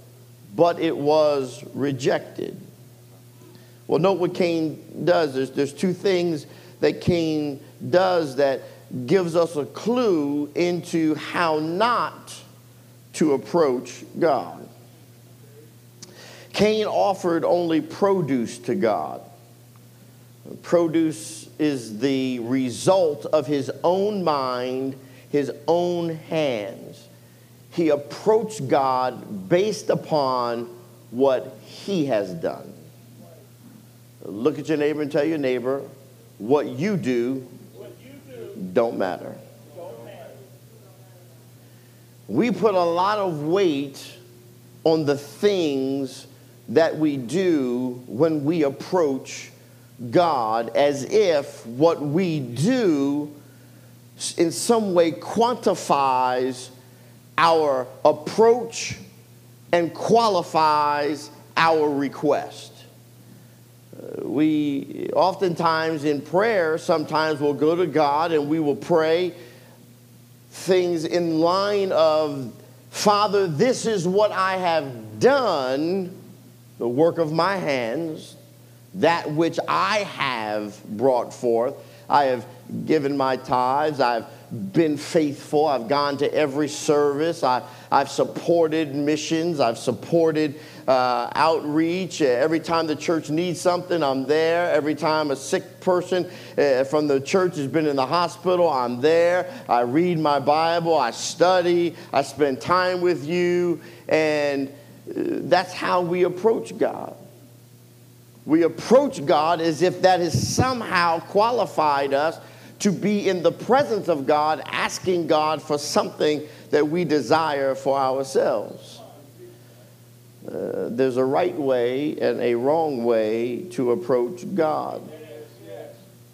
but it was rejected? Well, note what Cain does. There's, there's two things that Cain does that gives us a clue into how not to approach God. Cain offered only produce to God. Produce is the result of his own mind, his own hands. He approached God based upon what he has done. Look at your neighbor and tell your neighbor, what you do, don't matter. We put a lot of weight on the things that we do when we approach God as if what we do in some way quantifies our approach and qualifies our request. Uh, we oftentimes in prayer, sometimes we'll go to God and we will pray things in line of, Father, this is what I have done, the work of my hands, that which I have brought forth. I have given my tithes. I've been faithful. I've gone to every service. I, I've supported missions. I've supported uh, outreach. Every time the church needs something, I'm there. Every time a sick person uh, from the church has been in the hospital, I'm there. I read my Bible. I study. I spend time with you. And uh, that's how we approach God. We approach God as if that has somehow qualified us to be in the presence of God, asking God for something that we desire for ourselves. Uh, there's a right way and a wrong way to approach God.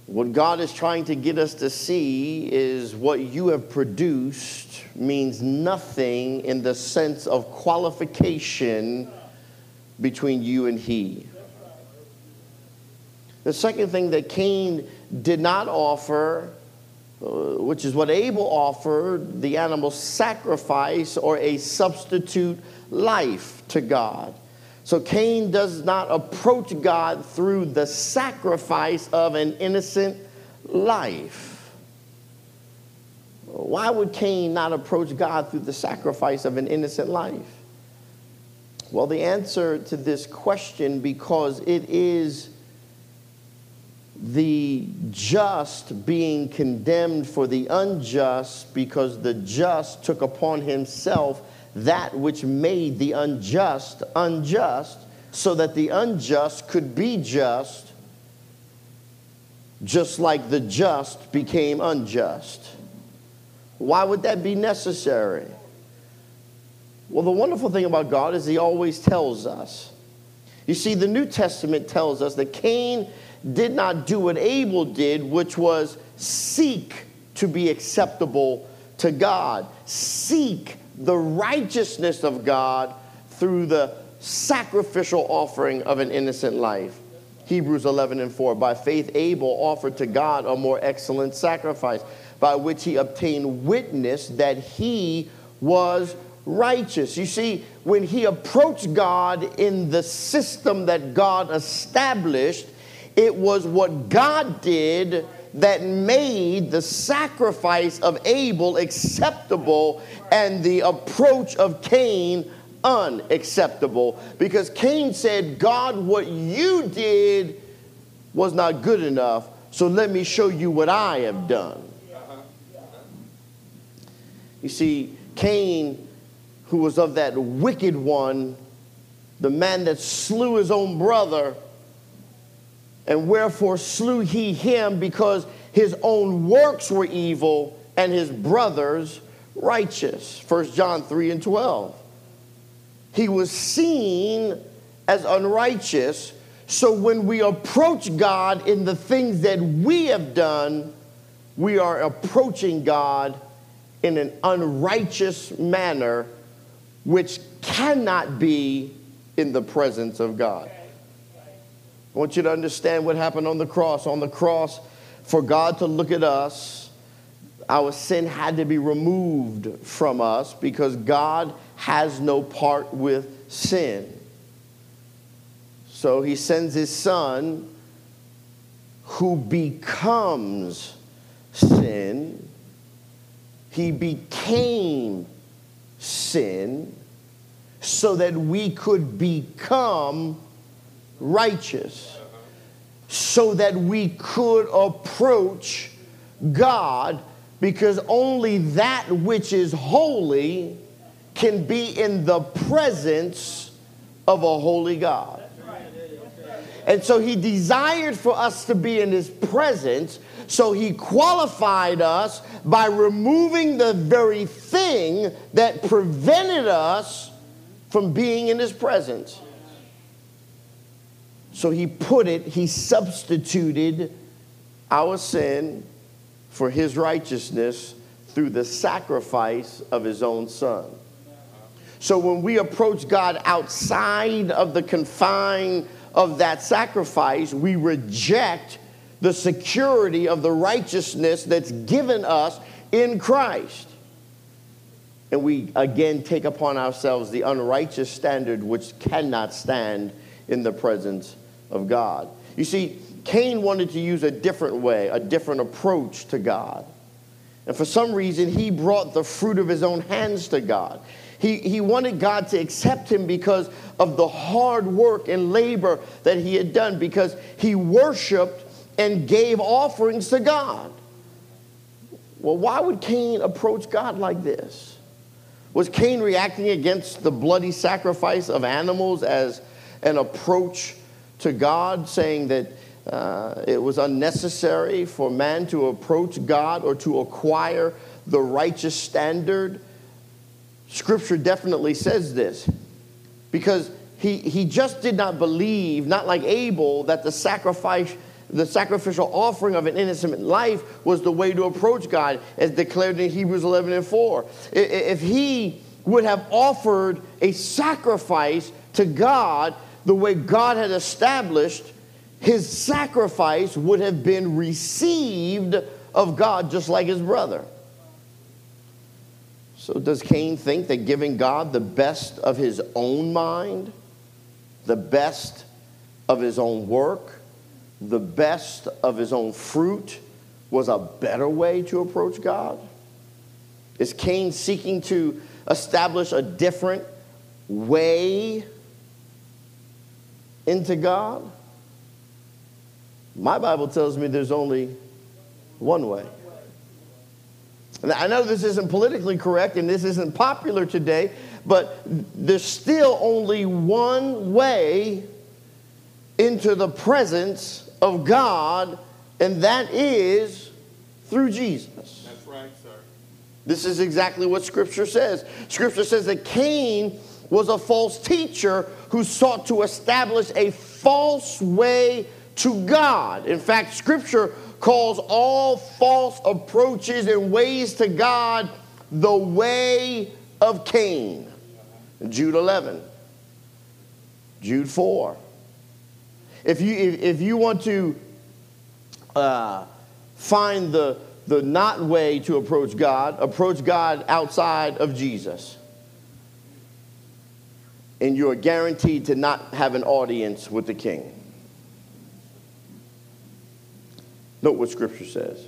What God is trying to get us to see is what you have produced means nothing in the sense of qualification between you and He. The second thing that Cain did not offer, uh, which is what Abel offered, the animal sacrifice or a substitute life to God. So Cain does not approach God through the sacrifice of an innocent life. Why would Cain not approach God through the sacrifice of an innocent life? Well, the answer to this question, because it is the just being condemned for the unjust because the just took upon himself that which made the unjust unjust so that the unjust could be just just like the just became unjust. Why would that be necessary? Well, the wonderful thing about God is He always tells us. You see, the New Testament tells us that Cain did not do what Abel did, which was seek to be acceptable to God, seek the righteousness of God through the sacrificial offering of an innocent life. Hebrews 11 and 4. By faith, Abel offered to God a more excellent sacrifice, by which he obtained witness that he was righteous. You see, when he approached God in the system that God established, it was what God did that made the sacrifice of Abel acceptable and the approach of Cain unacceptable. Because Cain said, God, what you did was not good enough, so let me show you what I have done. You see, Cain, who was of that wicked one, the man that slew his own brother, and wherefore slew he him because his own works were evil and his brothers righteous. 1 John 3 and 12. He was seen as unrighteous. So when we approach God in the things that we have done, we are approaching God in an unrighteous manner, which cannot be in the presence of God. I want you to understand what happened on the cross. On the cross, for God to look at us, our sin had to be removed from us because God has no part with sin. So he sends his son who becomes sin. He became sin so that we could become righteous, so that we could approach God, because only that which is holy can be in the presence of a holy God. And so he desired for us to be in his presence. So he qualified us by removing the very thing that prevented us from being in his presence. So he put it, he substituted our sin for his righteousness through the sacrifice of his own son. So when we approach God outside of the confine of that sacrifice, we reject the security of the righteousness that's given us in Christ. And we again take upon ourselves the unrighteous standard which cannot stand in the presence of God. You see, Cain wanted to use a different way, a different approach to God. And for some reason, he brought the fruit of his own hands to God. He, he wanted God to accept him because of the hard work and labor that he had done, because he worshiped and gave offerings to God. Well, why would Cain approach God like this? Was Cain reacting against the bloody sacrifice of animals as an approach to God, saying that uh, it was unnecessary for man to approach God or to acquire the righteous standard Scripture definitely says this because he, he just did not believe, not like Abel, that the sacrifice, the sacrificial offering of an innocent life was the way to approach God, as declared in Hebrews 11 and 4. If he would have offered a sacrifice to God the way God had established, his sacrifice would have been received of God just like his brother. So, does Cain think that giving God the best of his own mind, the best of his own work, the best of his own fruit was a better way to approach God? Is Cain seeking to establish a different way into God? My Bible tells me there's only one way. I know this isn't politically correct and this isn't popular today, but there's still only one way into the presence of God, and that is through Jesus. That's right, sir. This is exactly what Scripture says. Scripture says that Cain was a false teacher who sought to establish a false way to God. In fact, Scripture calls all false approaches and ways to God the way of Cain. Jude 11, Jude 4. If you, if, you want to uh, find the, the not way to approach God, approach God outside of Jesus. And you're guaranteed to not have an audience with the king. Note what Scripture says.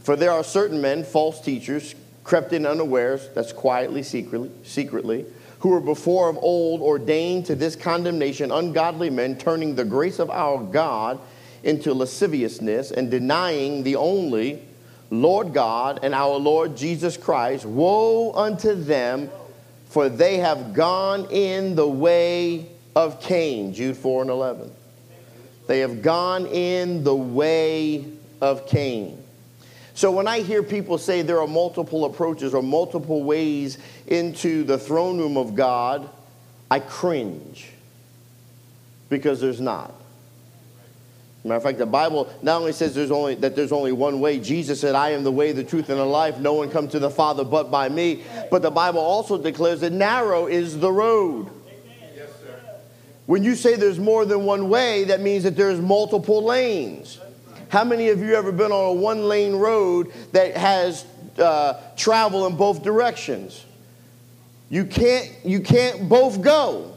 For there are certain men, false teachers, crept in unawares, that's quietly, secretly, secretly, who were before of old ordained to this condemnation, ungodly men, turning the grace of our God into lasciviousness and denying the only Lord God and our Lord Jesus Christ. Woe unto them, for they have gone in the way of Cain. Jude 4 and 11. They have gone in the way of Cain. So when I hear people say there are multiple approaches or multiple ways into the throne room of God, I cringe because there's not. Matter of fact, the Bible not only says there's only, that there's only one way, Jesus said, I am the way, the truth, and the life. No one comes to the Father but by me. But the Bible also declares that narrow is the road. Yes. When you say there's more than one way, that means that there's multiple lanes. How many of you ever been on a one lane road that has uh, travel in both directions? You can't, you can't both go.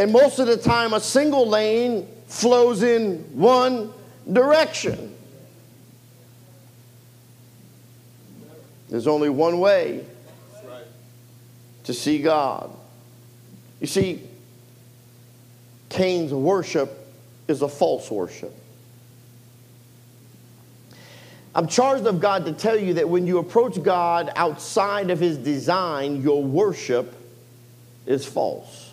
And most of the time, a single lane flows in one direction. There's only one way to see God. You see, Cain's worship is a false worship. I'm charged of God to tell you that when you approach God outside of his design, your worship is false.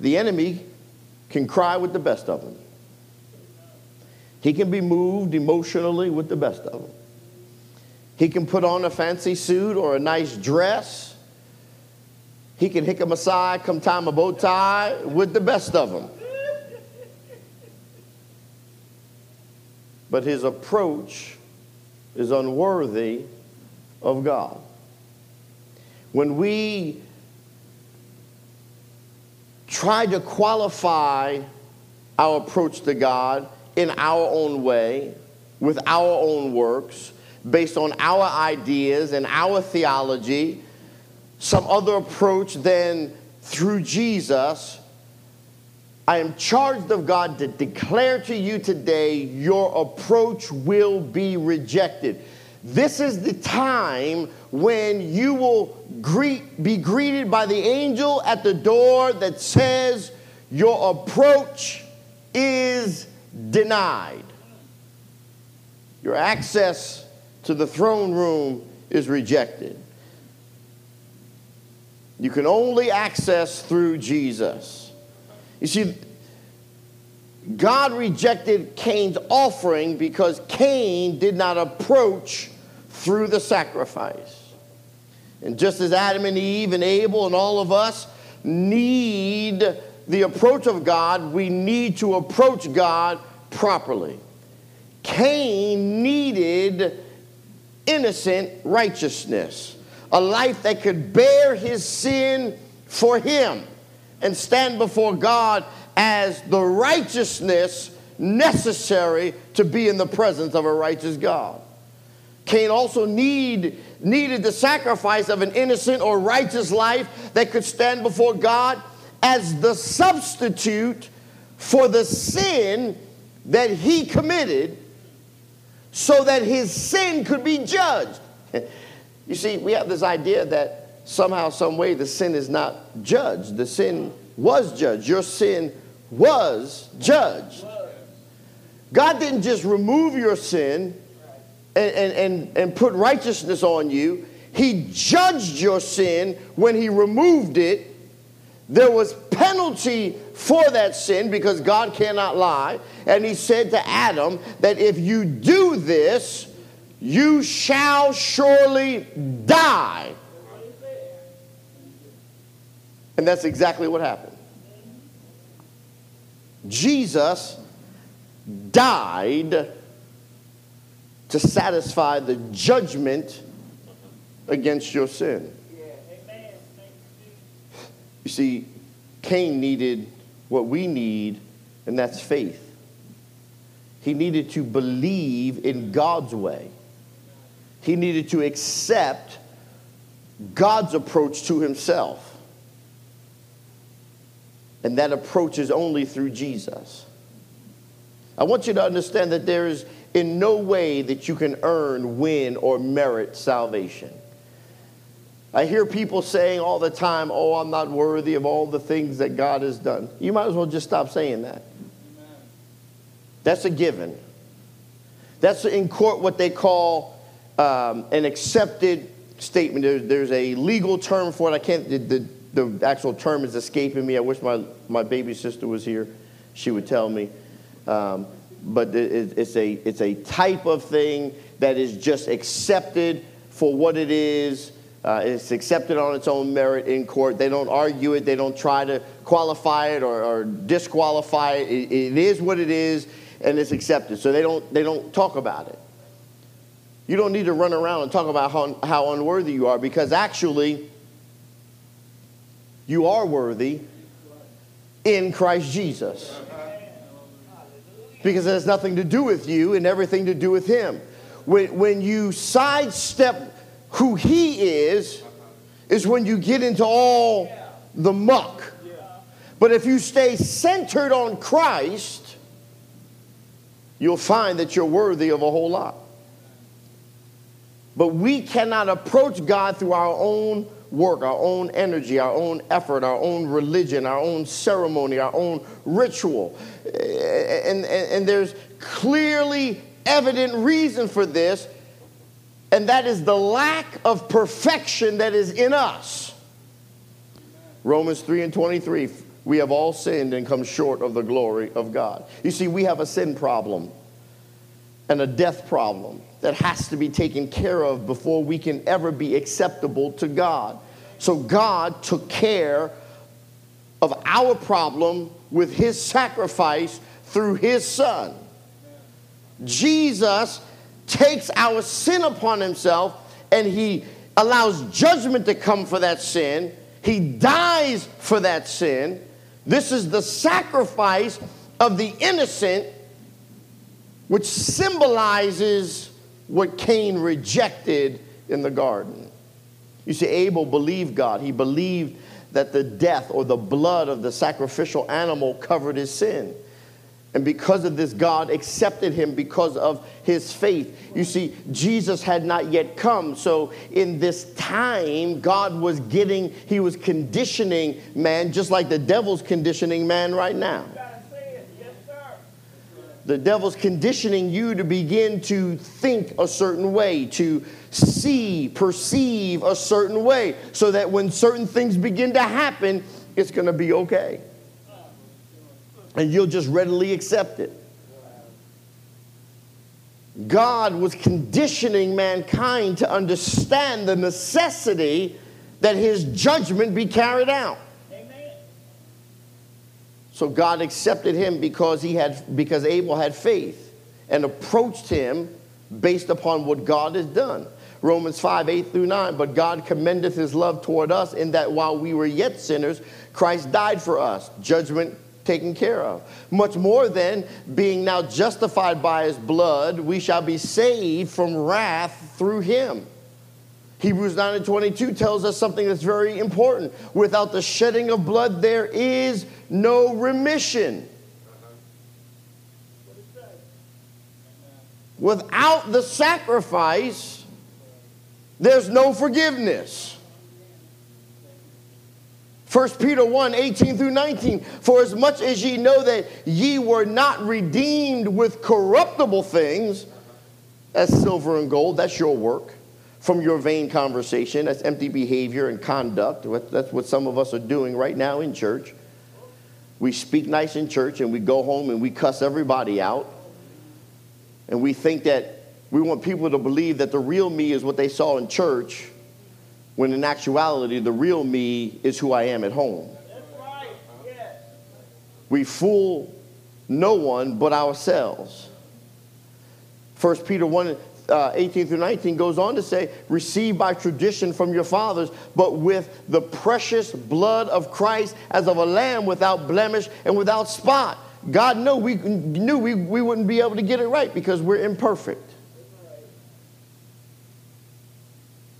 The enemy can cry with the best of them. He can be moved emotionally with the best of them. He can put on a fancy suit or a nice dress. He can hick him aside, come him a bow tie with the best of them. But his approach is unworthy of God. When we try to qualify our approach to God in our own way, with our own works, based on our ideas and our theology, some other approach than through Jesus, I am charged of God to declare to you today your approach will be rejected. This is the time when you will greet, be greeted by the angel at the door that says, Your approach is denied. Your access to the throne room is rejected. You can only access through Jesus. You see, God rejected Cain's offering because Cain did not approach through the sacrifice. And just as Adam and Eve and Abel and all of us need the approach of God, we need to approach God properly. Cain needed innocent righteousness, a life that could bear his sin for him and stand before God as the righteousness necessary to be in the presence of a righteous God. Cain also need, needed the sacrifice of an innocent or righteous life that could stand before God as the substitute for the sin that he committed so that his sin could be judged. you see, we have this idea that somehow, some way, the sin is not judged. The sin was judged. Your sin was judged. God didn't just remove your sin and, and, and, put righteousness on you. He judged your sin when he removed it. There was penalty for that sin because God cannot lie. And he said to Adam that if you do this, you shall surely die. And that's exactly what happened. Jesus died to satisfy the judgment against your sin. You see, Cain needed what we need, and that's faith. He needed to believe in God's way. He needed to accept God's approach to himself. And that approach is only through Jesus. I want you to understand that there is in no way that you can earn, win, or merit salvation. I hear people saying all the time, Oh, I'm not worthy of all the things that God has done. You might as well just stop saying that. That's a given. That's in court what they call um, an accepted statement. There, there's a legal term for it. I can't, the, the, the, actual term is escaping me. I wish my, my baby sister was here. She would tell me. Um, but it's a, it's a type of thing that is just accepted for what it is. Uh, it's accepted on its own merit in court. They don't argue it. They don't try to qualify it or, or disqualify it. it. It is what it is, and it's accepted. So they don't, they don't talk about it. You don't need to run around and talk about how, how unworthy you are because actually, you are worthy in Christ Jesus. Because it has nothing to do with you and everything to do with Him. When, when you sidestep who He is, is when you get into all the muck. But if you stay centered on Christ, you'll find that you're worthy of a whole lot. But we cannot approach God through our own work, our own energy, our own effort, our own religion, our own ceremony, our own ritual. And, and, and there's clearly evident reason for this, and that is the lack of perfection that is in us. Romans 3 and 23 we have all sinned and come short of the glory of God. You see, we have a sin problem and a death problem that has to be taken care of before we can ever be acceptable to God. So God took care of our problem with his sacrifice through his son. Jesus takes our sin upon himself and he allows judgment to come for that sin. He dies for that sin. This is the sacrifice of the innocent, which symbolizes what Cain rejected in the garden. You see, Abel believed God. He believed that the death or the blood of the sacrificial animal covered his sin. And because of this, God accepted him because of his faith. You see, Jesus had not yet come. So, in this time, God was getting, he was conditioning man just like the devil's conditioning man right now. The devil's conditioning you to begin to think a certain way, to see, perceive a certain way, so that when certain things begin to happen, it's going to be okay. And you'll just readily accept it. God was conditioning mankind to understand the necessity that his judgment be carried out. So God accepted him because he had because Abel had faith and approached him based upon what God has done. Romans 5, 8 through 9. But God commendeth his love toward us in that while we were yet sinners, Christ died for us. Judgment taken care of. Much more than being now justified by his blood, we shall be saved from wrath through him. Hebrews 9 and 22 tells us something that's very important. Without the shedding of blood, there is no remission. Without the sacrifice, there's no forgiveness. 1 Peter 1 18 through 19. For as much as ye know that ye were not redeemed with corruptible things, as silver and gold, that's your work from your vain conversation. That's empty behavior and conduct. That's what some of us are doing right now in church. We speak nice in church and we go home and we cuss everybody out. And we think that we want people to believe that the real me is what they saw in church, when in actuality, the real me is who I am at home. We fool no one but ourselves. 1 Peter 1 uh, 18 through 19 goes on to say, received by tradition from your fathers, but with the precious blood of Christ as of a lamb without blemish and without spot. God knew we, knew we, we wouldn't be able to get it right because we're imperfect.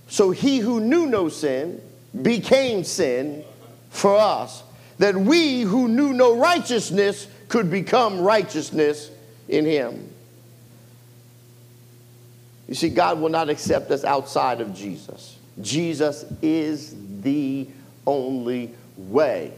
So he who knew no sin became sin for us, that we who knew no righteousness could become righteousness in him. You see, God will not accept us outside of Jesus. Jesus is the only way.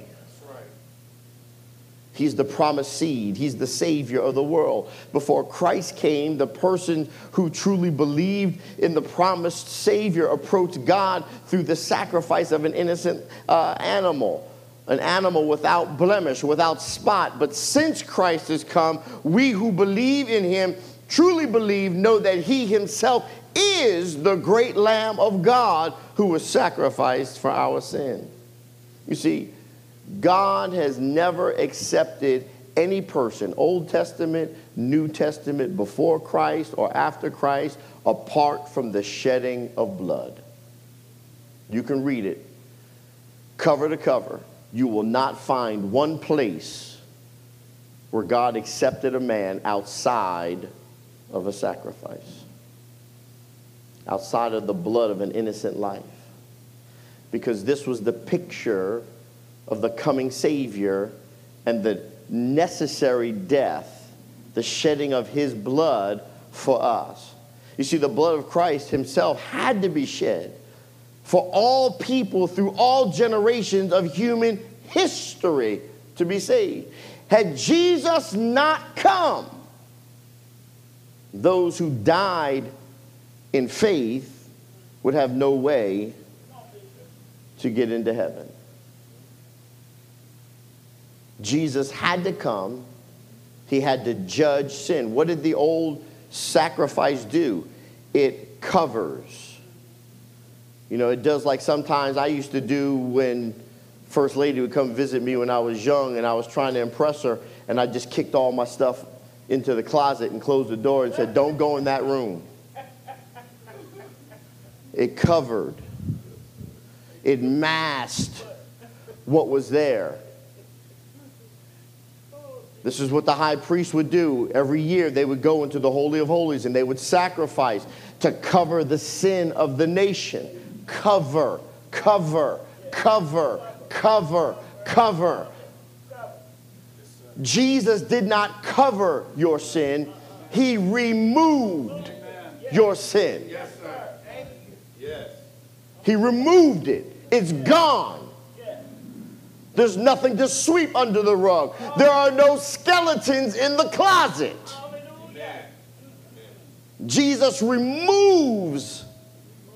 He's the promised seed. He's the Savior of the world. Before Christ came, the person who truly believed in the promised Savior approached God through the sacrifice of an innocent uh, animal, an animal without blemish, without spot. But since Christ has come, we who believe in Him truly believe know that he himself is the great Lamb of God who was sacrificed for our sin. You see, God has never accepted any person, Old Testament, New Testament, before Christ or after Christ, apart from the shedding of blood. You can read it cover to cover. You will not find one place where God accepted a man outside of a sacrifice, outside of the blood of an innocent life. Because this was the picture of the coming Savior and the necessary death, the shedding of his blood for us. You see, the blood of Christ himself had to be shed for all people through all generations of human history to be saved. Had Jesus not come, those who died in faith would have no way to get into heaven. Jesus had to come, he had to judge sin. What did the old sacrifice do? It covers. You know, it does like sometimes I used to do when First Lady would come visit me when I was young and I was trying to impress her, and I just kicked all my stuff into the closet and closed the door and said, Don't go in that room. It covered, it masked what was there. This is what the high priest would do. Every year they would go into the Holy of Holies and they would sacrifice to cover the sin of the nation. Cover, cover, cover, cover, cover. Jesus did not cover your sin, He removed your sin. Yes, sir. Yes. He removed it, it's gone. There's nothing to sweep under the rug. There are no skeletons in the closet. Jesus removes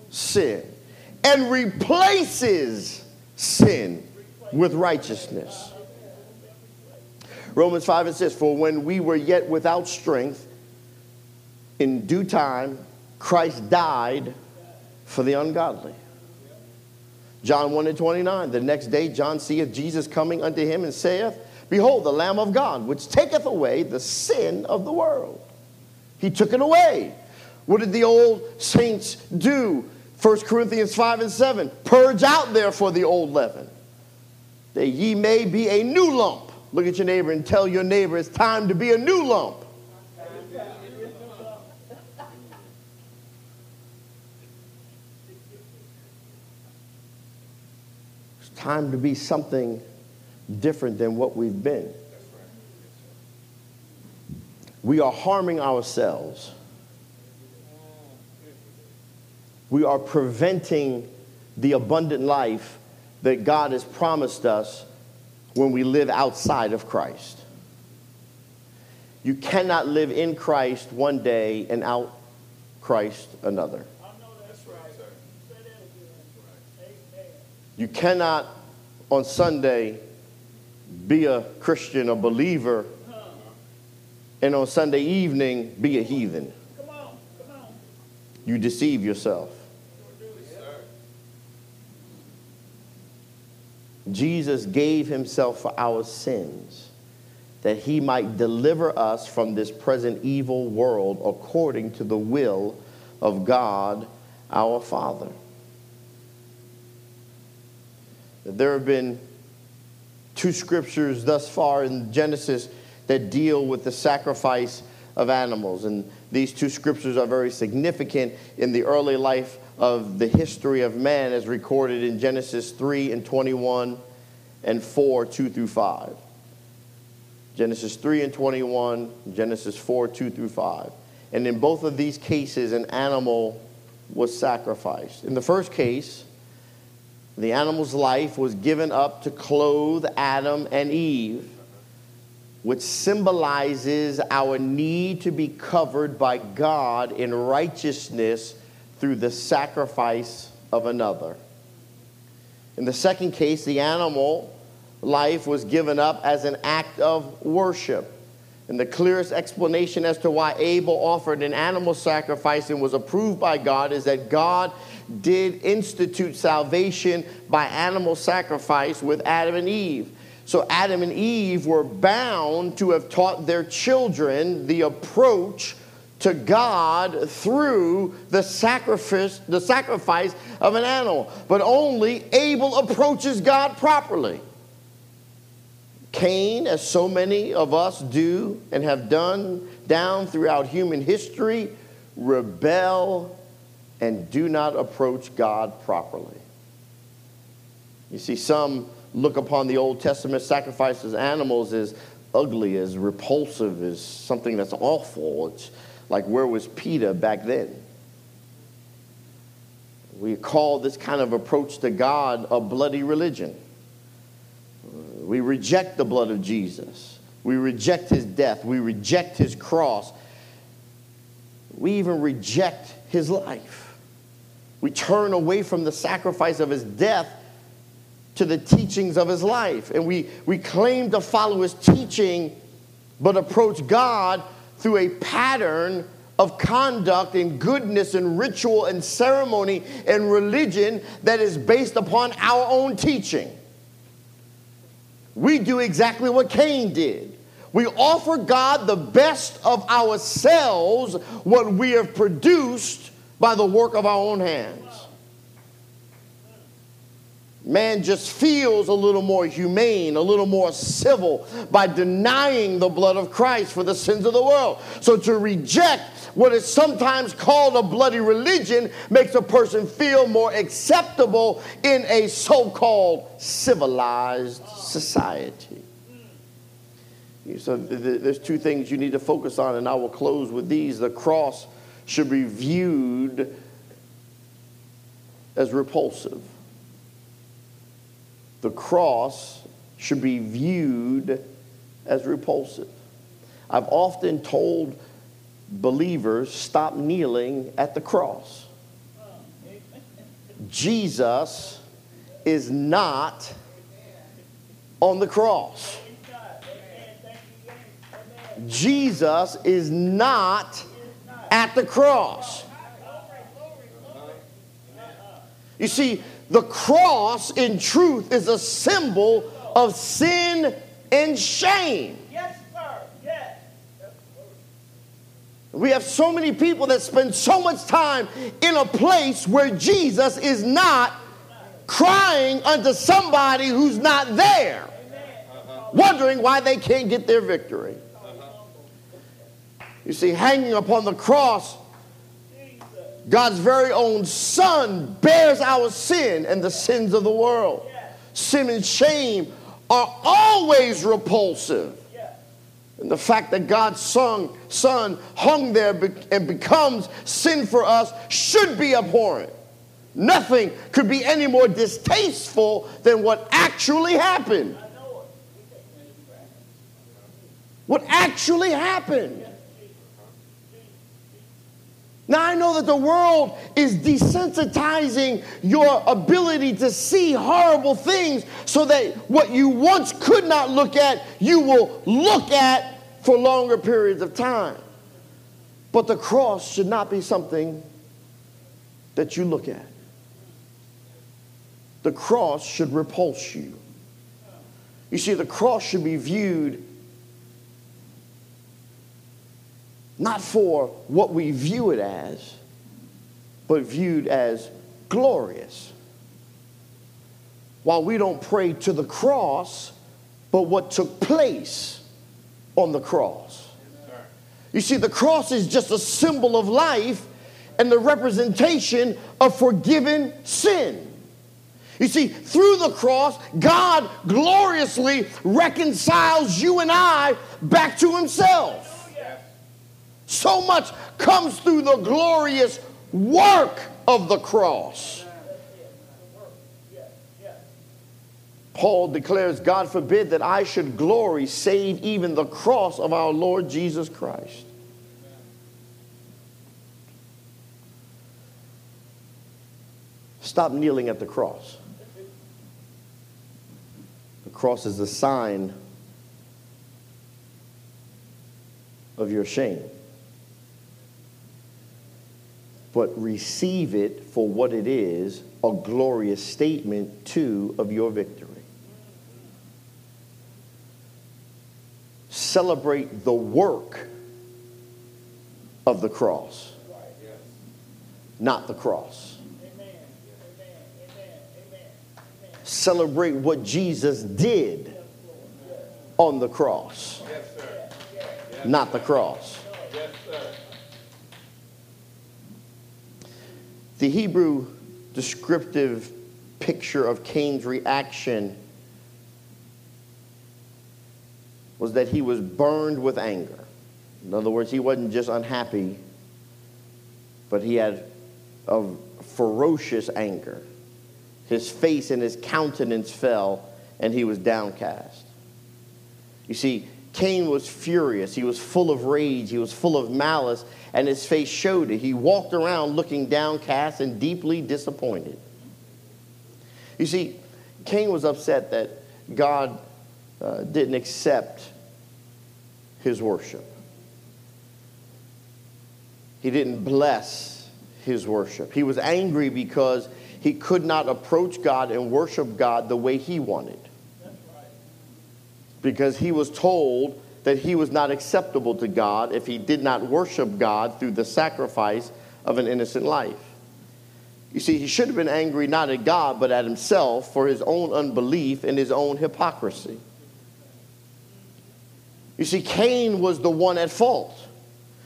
sin and replaces sin with righteousness. Romans 5 and 6 For when we were yet without strength, in due time, Christ died for the ungodly. John 1 and 29. The next day, John seeth Jesus coming unto him and saith, Behold, the Lamb of God, which taketh away the sin of the world. He took it away. What did the old saints do? 1 Corinthians 5 and 7. Purge out therefore the old leaven, that ye may be a new lump. Look at your neighbor and tell your neighbor it's time to be a new lump. It's time to be something different than what we've been. We are harming ourselves. We are preventing the abundant life that God has promised us when we live outside of Christ. You cannot live in Christ one day and out Christ another. You cannot on Sunday be a Christian, a believer, and on Sunday evening be a heathen. You deceive yourself. Jesus gave himself for our sins that he might deliver us from this present evil world according to the will of God our Father. There have been two scriptures thus far in Genesis that deal with the sacrifice of animals. And these two scriptures are very significant in the early life of the history of man as recorded in Genesis 3 and 21 and 4, 2 through 5. Genesis 3 and 21, Genesis 4, 2 through 5. And in both of these cases, an animal was sacrificed. In the first case, the animal's life was given up to clothe Adam and Eve, which symbolizes our need to be covered by God in righteousness through the sacrifice of another. In the second case, the animal life was given up as an act of worship. And the clearest explanation as to why Abel offered an animal sacrifice and was approved by God is that God did institute salvation by animal sacrifice with Adam and Eve. So Adam and Eve were bound to have taught their children the approach to God through the sacrifice, the sacrifice of an animal. But only Abel approaches God properly. Cain, as so many of us do and have done down throughout human history, rebel and do not approach God properly. You see, some look upon the Old Testament sacrifices animals as ugly, as repulsive, as something that's awful. It's like where was PETA back then? We call this kind of approach to God a bloody religion. We reject the blood of Jesus. We reject his death. We reject his cross. We even reject his life. We turn away from the sacrifice of his death to the teachings of his life. And we, we claim to follow his teaching, but approach God through a pattern of conduct and goodness and ritual and ceremony and religion that is based upon our own teaching we do exactly what Cain did. We offer God the best of ourselves, what we have produced by the work of our own hands. Man just feels a little more humane, a little more civil by denying the blood of Christ for the sins of the world. So to reject what is sometimes called a bloody religion makes a person feel more acceptable in a so called civilized society. So there's two things you need to focus on, and I will close with these. The cross should be viewed as repulsive. The cross should be viewed as repulsive. I've often told believers stop kneeling at the cross. Jesus is not on the cross. Jesus is not at the cross. You see, the cross in truth is a symbol of sin and shame. Yes, sir. Yes. We have so many people that spend so much time in a place where Jesus is not crying unto somebody who's not there, wondering why they can't get their victory. You see, hanging upon the cross, God's very own Son bears our sin and the sins of the world. Sin and shame are always repulsive. And the fact that God's son, son hung there and becomes sin for us should be abhorrent. Nothing could be any more distasteful than what actually happened. What actually happened. Now, I know that the world is desensitizing your ability to see horrible things so that what you once could not look at, you will look at for longer periods of time. But the cross should not be something that you look at. The cross should repulse you. You see, the cross should be viewed not for what we view it as, but viewed as glorious. While we don't pray to the cross, but what took place on the cross. You see, the cross is just a symbol of life and the representation of forgiven sin. You see, through the cross, God gloriously reconciles you and I back to Himself. So much comes through the glorious work of the cross. Paul declares, God forbid that I should glory save even the cross of our Lord Jesus Christ. Stop kneeling at the cross. The cross is a sign of your shame, but receive it for what it is a glorious statement, too, of your victory. Celebrate the work of the cross, not the cross. Celebrate what Jesus did on the cross, not the cross. The Hebrew descriptive picture of Cain's reaction was that he was burned with anger. In other words, he wasn't just unhappy, but he had a ferocious anger. His face and his countenance fell, and he was downcast. You see, Cain was furious. He was full of rage. He was full of malice, and his face showed it. He walked around looking downcast and deeply disappointed. You see, Cain was upset that God uh, didn't accept his worship. He didn't bless his worship. He was angry because he could not approach God and worship God the way he wanted. Because he was told that he was not acceptable to God if he did not worship God through the sacrifice of an innocent life. You see, he should have been angry not at God, but at himself for his own unbelief and his own hypocrisy. You see, Cain was the one at fault.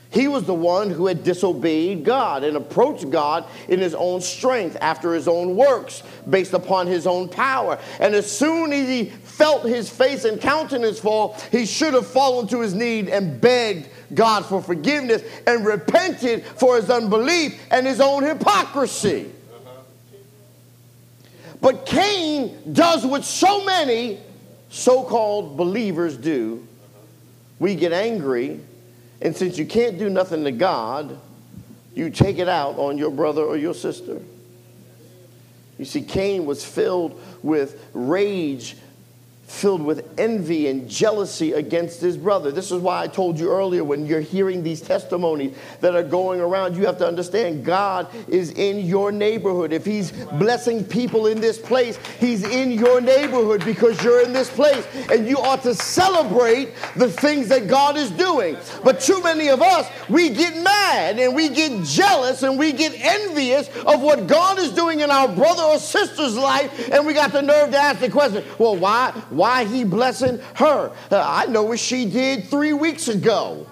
He was the one who had disobeyed God and approached God in his own strength, after his own works, based upon his own power. And as soon as he felt his face and countenance fall, he should have fallen to his knee and begged God for forgiveness and repented for his unbelief and his own hypocrisy. But Cain does what so many so called believers do. We get angry and since you can't do nothing to God, you take it out on your brother or your sister. You see, Cain was filled with rage filled with envy and jealousy against his brother. This is why I told you earlier when you're hearing these testimonies that are going around, you have to understand God is in your neighborhood. If He's blessing people in this place, He's in your neighborhood because you're in this place. And you ought to celebrate the things that God is doing. But too many of us, we get mad and we get jealous and we get envious of what God is doing in our brother or sister's life. And we got the nerve to ask the question, well, why? Why he blessing her? Uh, I know what she did three weeks ago.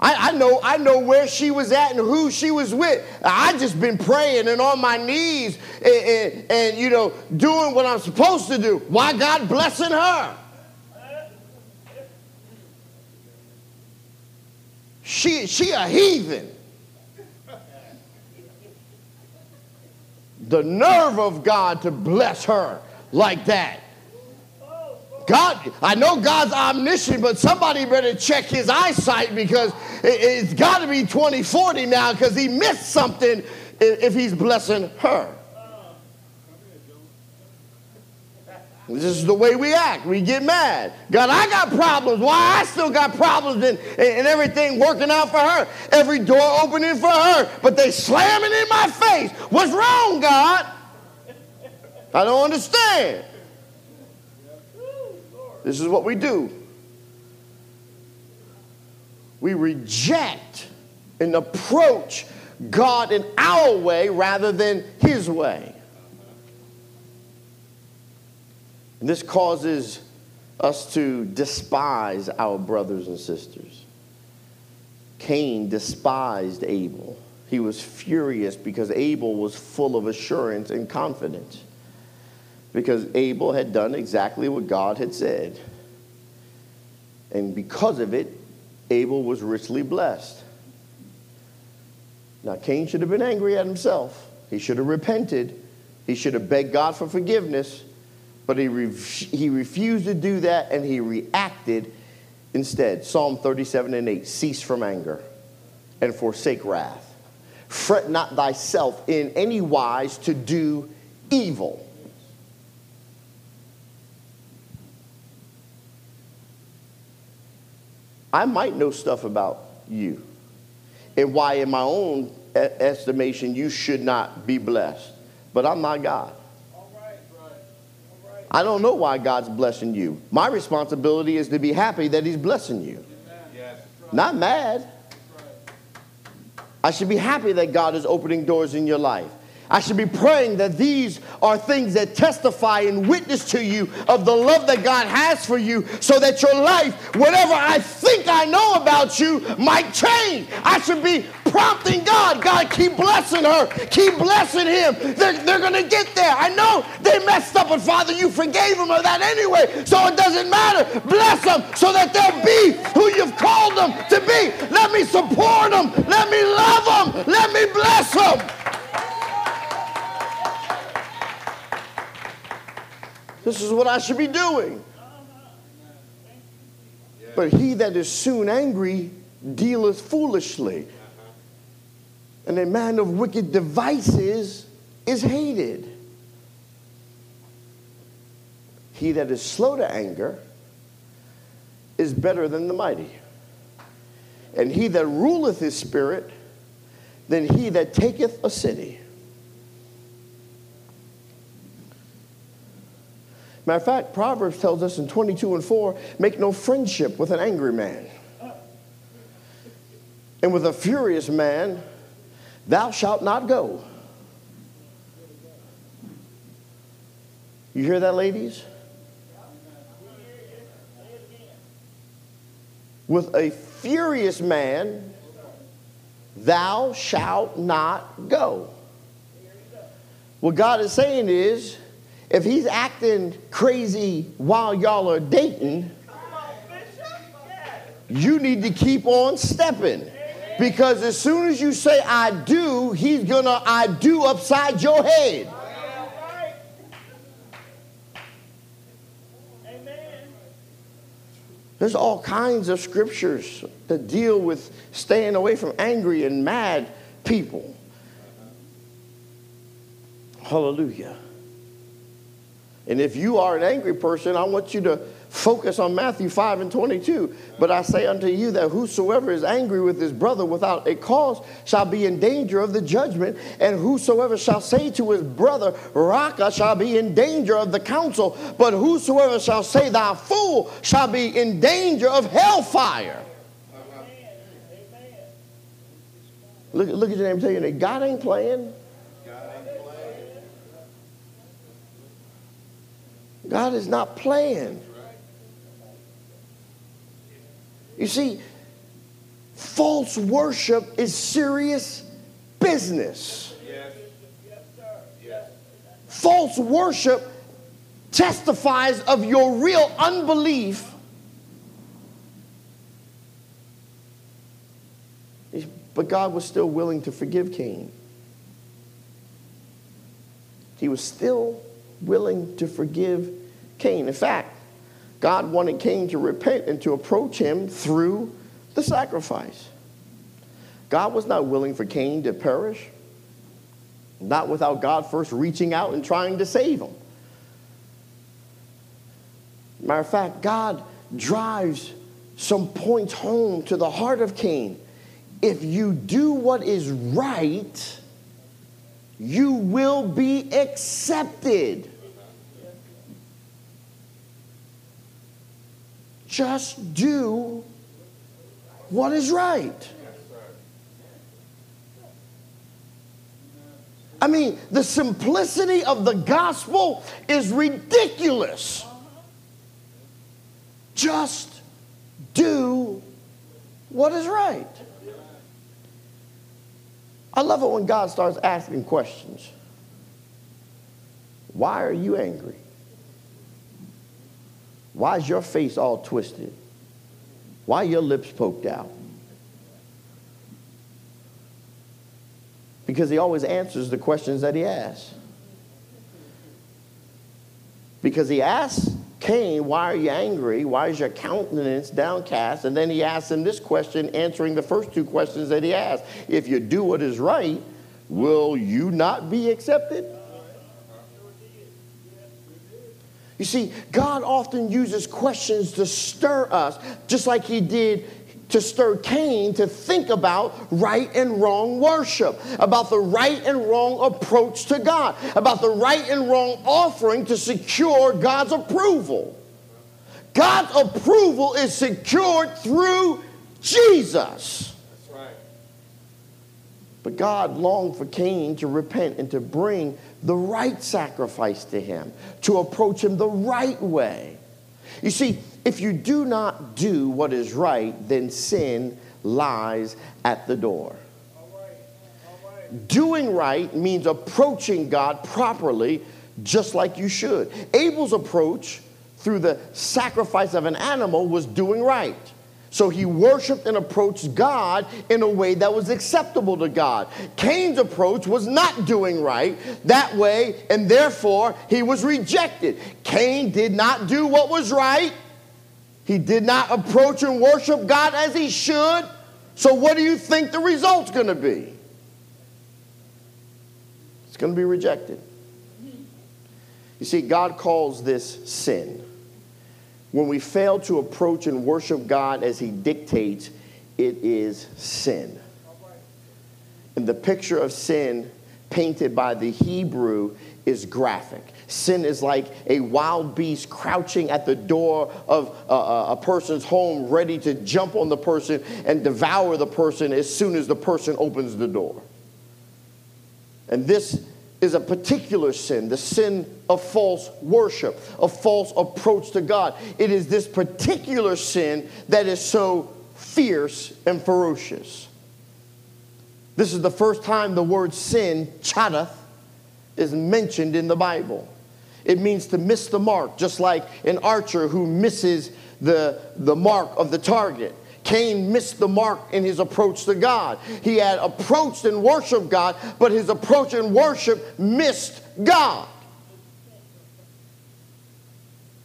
I, I, know, I know where she was at and who she was with. I just been praying and on my knees and, and, and you know doing what I'm supposed to do. Why God blessing her? She she a heathen. The nerve of God to bless her like that. God, I know God's omniscient, but somebody better check his eyesight because it's got to be 2040 now because he missed something if he's blessing her. This is the way we act. We get mad. God, I got problems. Why I still got problems and, and everything working out for her. Every door opening for her, but they slamming in my face. What's wrong, God? I don't understand. This is what we do. We reject and approach God in our way rather than his way. And this causes us to despise our brothers and sisters. Cain despised Abel. He was furious because Abel was full of assurance and confidence. Because Abel had done exactly what God had said. And because of it, Abel was richly blessed. Now, Cain should have been angry at himself. He should have repented. He should have begged God for forgiveness. But he, re- he refused to do that and he reacted instead. Psalm 37 and 8 Cease from anger and forsake wrath. Fret not thyself in any wise to do evil. I might know stuff about you and why, in my own estimation, you should not be blessed. But I'm not God. I don't know why God's blessing you. My responsibility is to be happy that He's blessing you, not mad. I should be happy that God is opening doors in your life. I should be praying that these are things that testify and witness to you of the love that God has for you so that your life, whatever I think I know about you, might change. I should be prompting God, God, keep blessing her, keep blessing him. They're, they're going to get there. I know they messed up, but Father, you forgave them of that anyway, so it doesn't matter. Bless them so that they'll be who you've called them to be. Let me support them. Let me love them. Let me bless them. This is what I should be doing. But he that is soon angry dealeth foolishly. And a man of wicked devices is hated. He that is slow to anger is better than the mighty. And he that ruleth his spirit than he that taketh a city. Matter of fact, Proverbs tells us in 22 and 4 make no friendship with an angry man. And with a furious man, thou shalt not go. You hear that, ladies? With a furious man, thou shalt not go. What God is saying is, if he's acting crazy while y'all are dating, you need to keep on stepping. Because as soon as you say I do, he's gonna I do upside your head. There's all kinds of scriptures that deal with staying away from angry and mad people. Hallelujah. And if you are an angry person, I want you to focus on Matthew 5 and 22. But I say unto you that whosoever is angry with his brother without a cause shall be in danger of the judgment, and whosoever shall say to his brother, Raca, shall be in danger of the council, but whosoever shall say, Thou fool, shall be in danger of hellfire. Look, look at your name, tell you that God ain't playing. God is not playing. You see, false worship is serious business. False worship testifies of your real unbelief. But God was still willing to forgive Cain. He was still willing to forgive Cain. In fact, God wanted Cain to repent and to approach him through the sacrifice. God was not willing for Cain to perish, not without God first reaching out and trying to save him. Matter of fact, God drives some points home to the heart of Cain. If you do what is right, you will be accepted. Just do what is right. I mean, the simplicity of the gospel is ridiculous. Just do what is right. I love it when God starts asking questions. Why are you angry? Why is your face all twisted? Why your lips poked out? Because he always answers the questions that he asks. Because he asks Cain, Why are you angry? Why is your countenance downcast? And then he asks him this question, answering the first two questions that he asked. If you do what is right, will you not be accepted? You see, God often uses questions to stir us, just like He did to stir Cain to think about right and wrong worship, about the right and wrong approach to God, about the right and wrong offering to secure God's approval. God's approval is secured through Jesus. That's right. But God longed for Cain to repent and to bring the right sacrifice to him, to approach him the right way. You see, if you do not do what is right, then sin lies at the door. Doing right means approaching God properly, just like you should. Abel's approach through the sacrifice of an animal was doing right. So he worshiped and approached God in a way that was acceptable to God. Cain's approach was not doing right that way, and therefore he was rejected. Cain did not do what was right. He did not approach and worship God as he should. So, what do you think the result's going to be? It's going to be rejected. You see, God calls this sin. When we fail to approach and worship God as He dictates, it is sin. And the picture of sin painted by the Hebrew is graphic. Sin is like a wild beast crouching at the door of a, a, person's home, ready to jump on the person and devour the person as soon as the person opens the door. And this is a particular sin, the sin of false worship, a false approach to God. It is this particular sin that is so fierce and ferocious. This is the first time the word sin, chadath, is mentioned in the Bible. It means to miss the mark, just like an archer who misses the, the mark of the target. Cain missed the mark in his approach to God. He had approached and worshiped God, but his approach and worship missed God.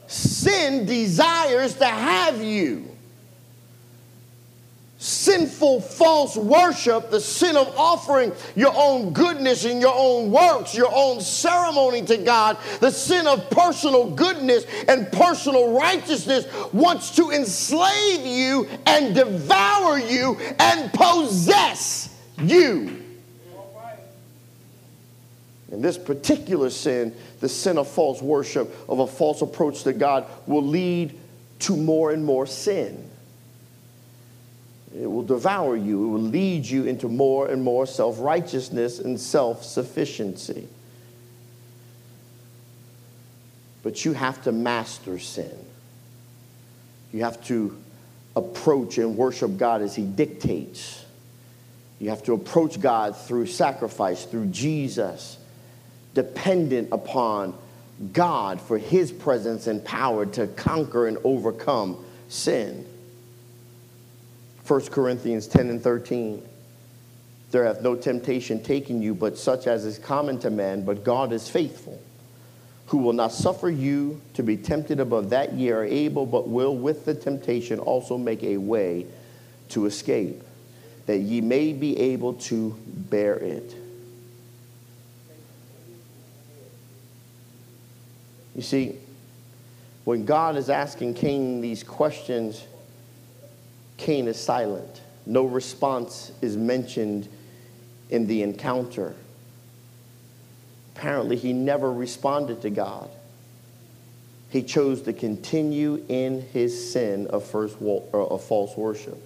Sin desires to have you sinful false worship, the sin of offering your own goodness and your own works, your own ceremony to God, the sin of personal goodness and personal righteousness wants to enslave you and devour you and possess you. In this particular sin, the sin of false worship, of a false approach to God, will lead to more and more sin. It will devour you. It will lead you into more and more self righteousness and self sufficiency. But you have to master sin. You have to approach and worship God as He dictates. You have to approach God through sacrifice, through Jesus, dependent upon God for His presence and power to conquer and overcome sin. 1 Corinthians 10 and 13. There hath no temptation taken you but such as is common to man, but God is faithful, who will not suffer you to be tempted above that ye are able, but will with the temptation also make a way to escape, that ye may be able to bear it. You see, when God is asking Cain these questions, Cain is silent. No response is mentioned in the encounter. Apparently, he never responded to God. He chose to continue in his sin of, first, uh, of false worship,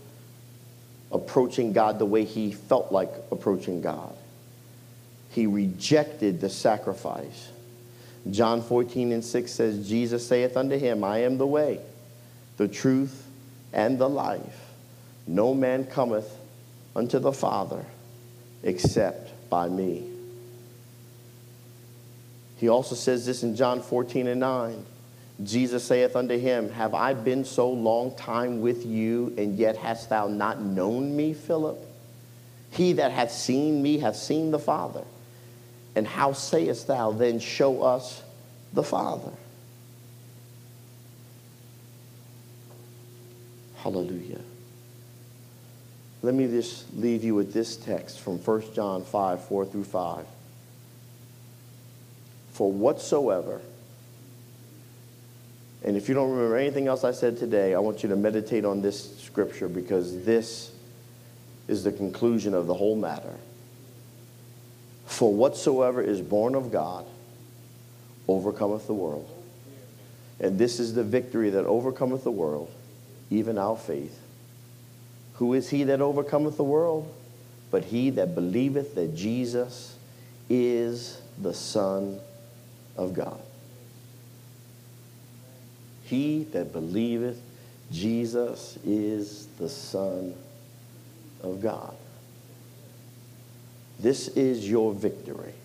approaching God the way he felt like approaching God. He rejected the sacrifice. John 14 and 6 says, Jesus saith unto him, I am the way, the truth, and the life. No man cometh unto the Father except by me. He also says this in John 14 and 9. Jesus saith unto him, Have I been so long time with you, and yet hast thou not known me, Philip? He that hath seen me hath seen the Father. And how sayest thou then, Show us the Father? Hallelujah. Let me just leave you with this text from 1 John 5 4 through 5. For whatsoever And if you don't remember anything else I said today, I want you to meditate on this scripture because this is the conclusion of the whole matter. For whatsoever is born of God overcometh the world. And this is the victory that overcometh the world, even our faith. Who is he that overcometh the world? But he that believeth that Jesus is the Son of God. He that believeth Jesus is the Son of God. This is your victory.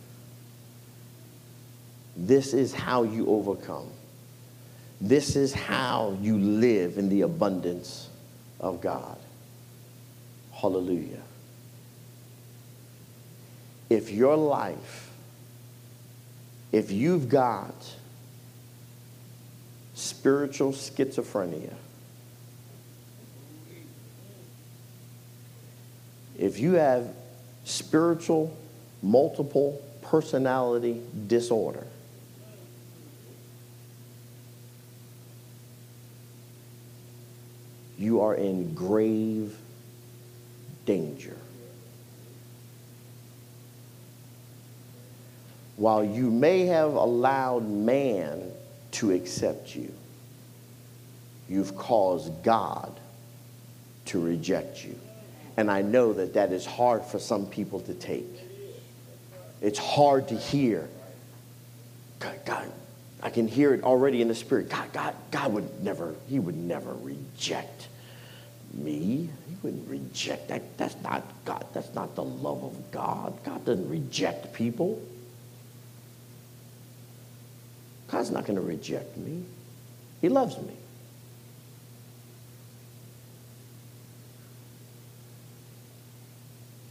This is how you overcome. This is how you live in the abundance of God. Hallelujah. If your life, if you've got spiritual schizophrenia, if you have spiritual multiple personality disorder, you are in grave danger. While you may have allowed man to accept you, you've caused God to reject you. And I know that that is hard for some people to take. It's hard to hear. God, God, I can hear it already in the spirit. God, God, God would never, he would never reject me. He wouldn't reject that. That's not God. That's not the love of God. God doesn't reject people. God's not going to reject me. He loves me.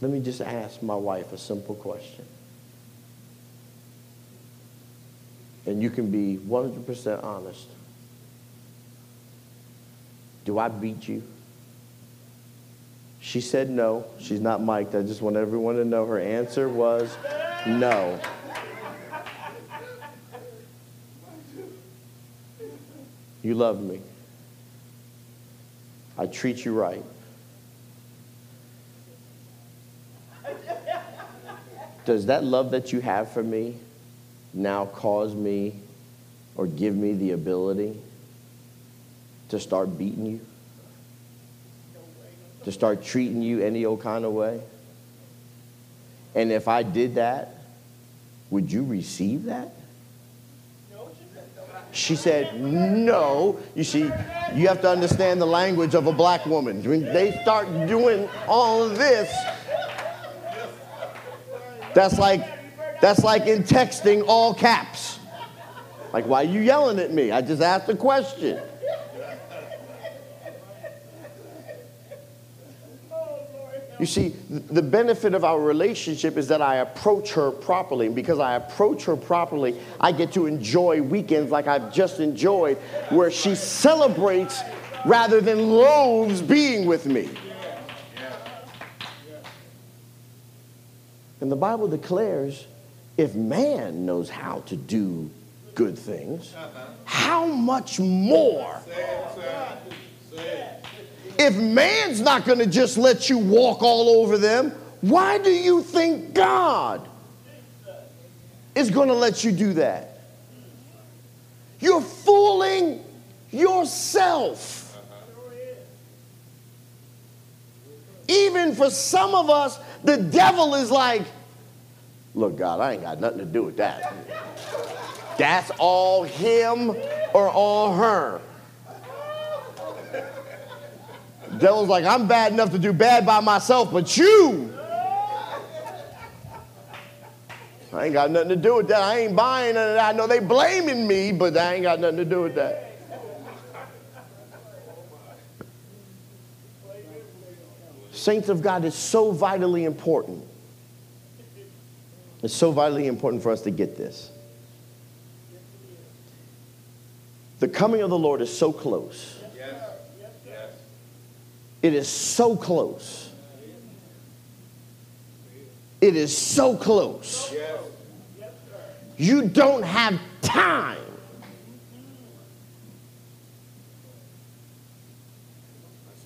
Let me just ask my wife a simple question. And you can be 100% honest. Do I beat you? She said no. She's not mic'd. I just want everyone to know her answer was no. You love me. I treat you right. Does that love that you have for me now cause me or give me the ability to start beating you? To start treating you any old kind of way? And if I did that, would you receive that? She said, No. You see, you have to understand the language of a black woman. When they start doing all this, that's like that's like in texting all caps. Like, why are you yelling at me? I just asked a question. You see, the benefit of our relationship is that I approach her properly. And because I approach her properly, I get to enjoy weekends like I've just enjoyed, where she celebrates rather than loathes being with me. And the Bible declares if man knows how to do good things, how much more? If man's not going to just let you walk all over them, why do you think God is going to let you do that? You're fooling yourself. Even for some of us, the devil is like, look, God, I ain't got nothing to do with that. That's all him or all her. Devil's like, I'm bad enough to do bad by myself, but you, I ain't got nothing to do with that. I ain't buying none of that. I know they blaming me, but I ain't got nothing to do with that. Saints of God is so vitally important. It's so vitally important for us to get this. The coming of the Lord is so close. It is so close. It is so close. You don't have time.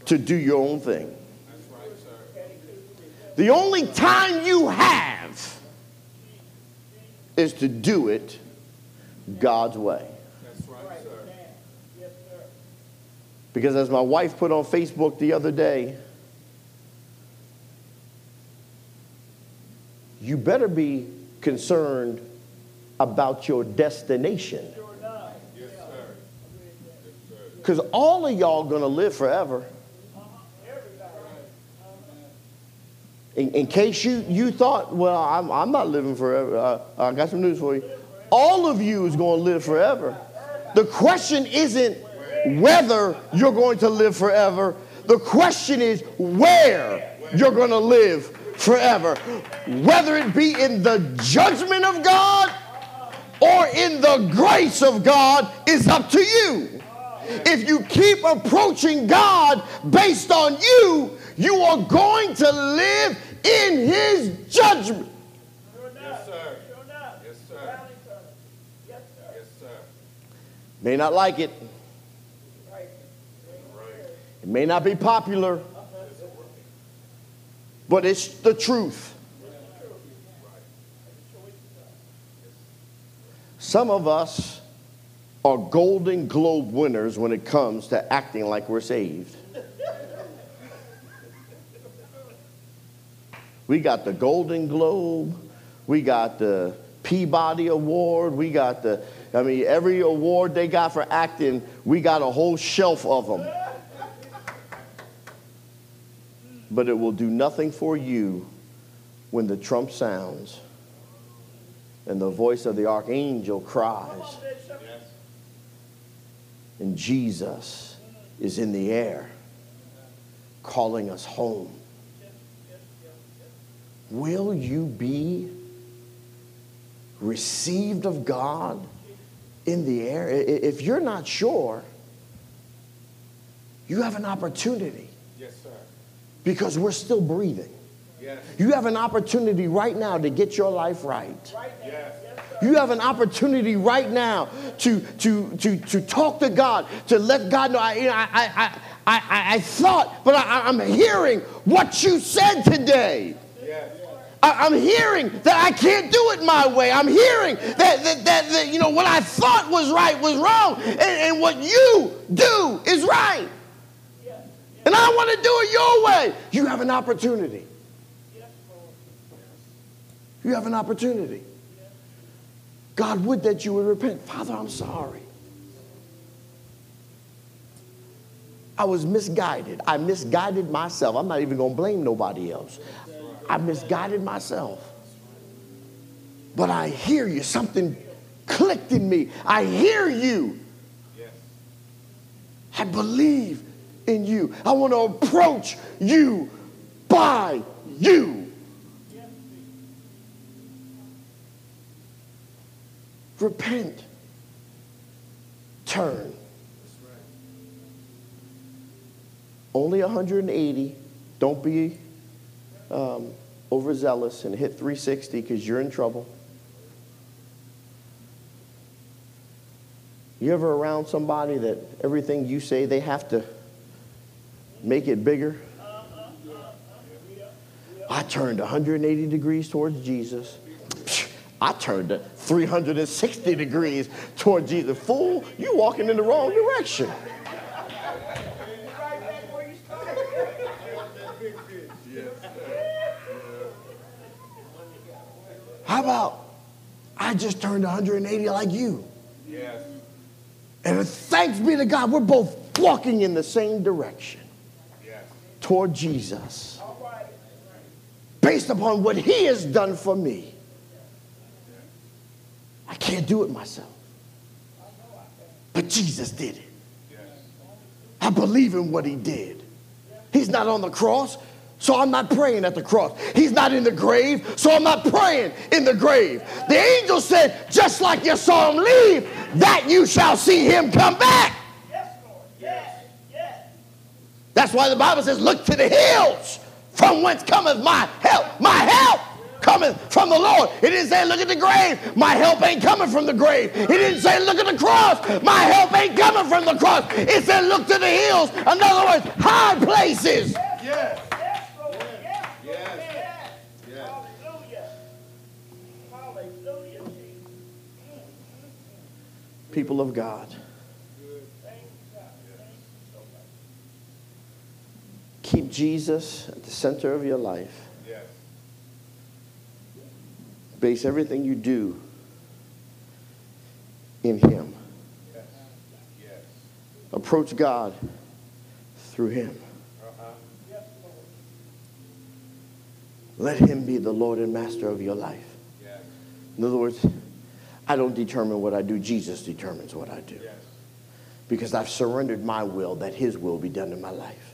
To do your own thing. The only time you have is to do it God's way. Because as my wife put on Facebook the other day, you better be concerned about your destination. Because all of y'all gonna live forever. In, in, case you, you thought, well, I'm, I'm not living forever, uh, I got some news for you. All of you is going to live forever. The question isn't whether you're going to live forever. The question is where you're going to live forever. Whether it be in the judgment of God or in the grace of God is up to you. If you keep approaching God based on you, you are going to live in his judgment. Yes, sir. Yes, sir. Yes, sir. May not like it. It may not be popular, but it's the truth. Some of us are Golden Globe winners when it comes to acting like we're saved. We got the Golden Globe. We got the Peabody Award. We got the, I mean, every award they got for acting, we got a whole shelf of them. But it will do nothing for you when the trump sounds and the voice of the archangel cries. And Jesus is in the air calling us home. Will you be received of God in the air? If you're not sure, you have an opportunity. Yes, sir. Because we're still breathing. Yes. You have an opportunity right now to get your life right. right yes. You have an opportunity right now to, to, to, to talk to God, to let God know. I, you know, I, I, I, I, thought, but I, I'm hearing what you said today. I, am hearing that I can't do it my way. I'm hearing that, that, that, that you know, what I thought was right was wrong, and, and what you do is right. And I want to do it your way. You have an opportunity. You have an opportunity. God would that you would repent. Father, I'm sorry. I was misguided. I misguided myself. I'm not even going to blame nobody else. I misguided myself. But I hear you. Something clicked in me. I hear you. I believe in you. I want to approach you by you. Repent. Turn. Only 180. Don't be um, overzealous and hit 360 because you're in trouble. You ever around somebody that everything you say they have to make it bigger? I turned 180 degrees towards Jesus. I turned 360 degrees towards Jesus. Fool, you walking in the wrong direction. How about I just turned 180 like you? Yes. And thanks be to God, we're both walking in the same direction. Toward Jesus. Based upon what he has done for me. I can't do it myself. But Jesus did it. I believe in what he did. He's not on the cross so I'm not praying at the cross. He's not in the grave, so I'm not praying in the grave. The angel said, just like you saw him leave, that you shall see him come back. Yes, Lord. Yes, yes. That's why the Bible says, look to the hills from whence cometh my help. My help cometh from the Lord. It didn't say, look at the grave. My help ain't coming from the grave. It didn't say, look at the cross. My help ain't coming from the cross. It said, look to the hills. In other words, high places. Yes. People of God. Keep Jesus at the center of your life. Yes. Base everything you do in Him. Yes. Yes. Approach God through Him. Uh-huh. Let Him be the Lord and Master of your life. Yes. In other words, I don't determine what I do, Jesus determines what I do. Yes. Because I've surrendered my will that His will be done in my life.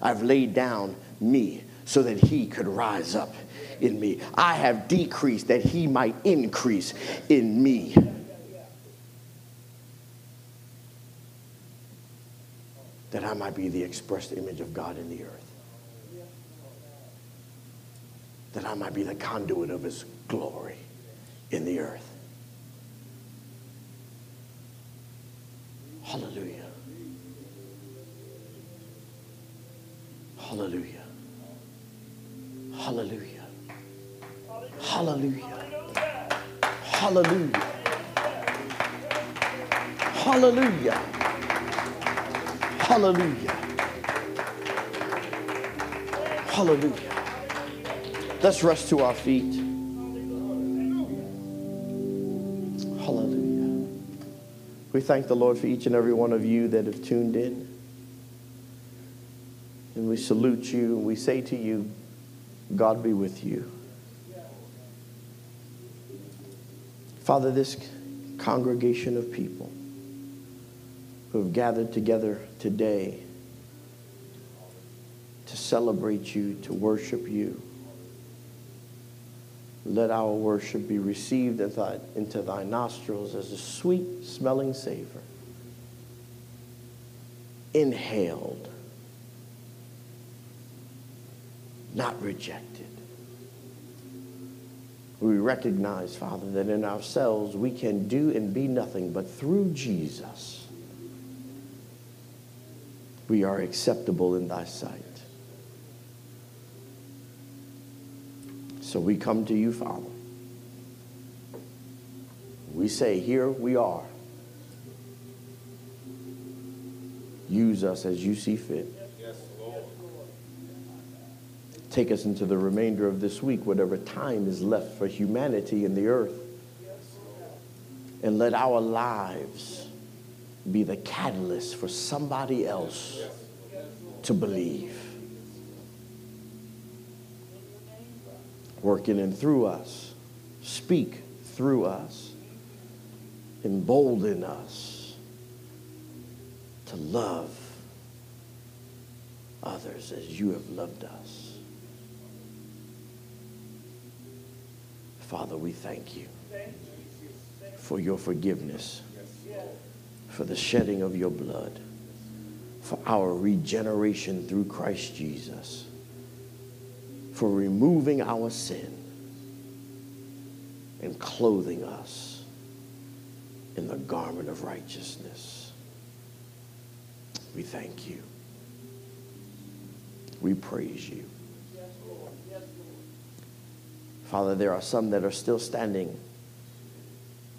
I've laid down me so that He could rise up in me. I have decreased that He might increase in me. That I might be the expressed image of God in the earth. That I might be the conduit of His glory in the earth. Hallelujah. Hallelujah. Hallelujah. Hallelujah. Hallelujah. Hallelujah. Hallelujah. Hallelujah. Let's rest to our feet. Hallelujah. We thank the Lord for each and every one of you that have tuned in. And we salute you and we say to you, God be with you. Father, this congregation of people who have gathered together today to celebrate you, to worship you, let our worship be received into thy nostrils as a sweet smelling savor, inhaled, not rejected. We recognize, Father, that in ourselves we can do and be nothing, but through Jesus, we are acceptable in thy sight. So we come to you, Father. We say, Here we are. Use us as you see fit. Yes, Lord. Take us into the remainder of this week, whatever time is left for humanity in the earth. And let our lives be the catalyst for somebody else to believe. Working in through us, speak through us, embolden us to love others as you have loved us. Father, we thank you for your forgiveness, for the shedding of your blood, for our regeneration through Christ Jesus, for removing our sin and clothing us in the garment of righteousness. We thank you. We praise you. Father, there are some that are still standing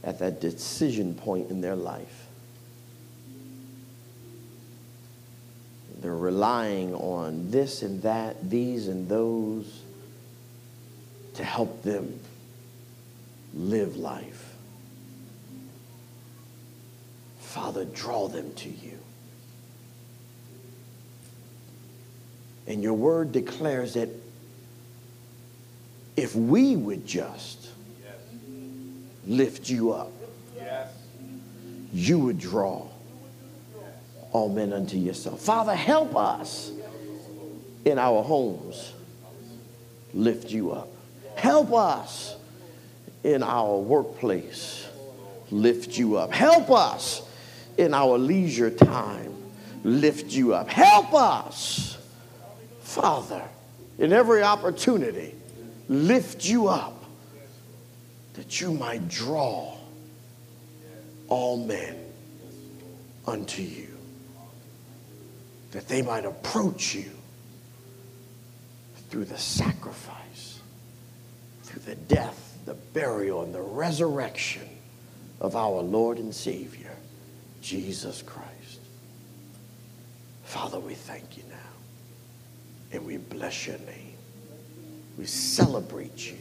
at that decision point in their life. They're relying on this and that, these and those to help them live life. Father, draw them to you. And your word declares that if we would just lift you up, you would draw all men unto yourself. Father, help us in our homes lift you up. Help us in our workplace lift you up. Help us in our leisure time lift you up. Help us, Father, in every opportunity lift you up that you might draw all men unto you, that they might approach you through the sacrifice, through the death, the burial, and the resurrection of our Lord and Savior, Jesus Christ. Father, we thank you now and we bless your name. We celebrate you.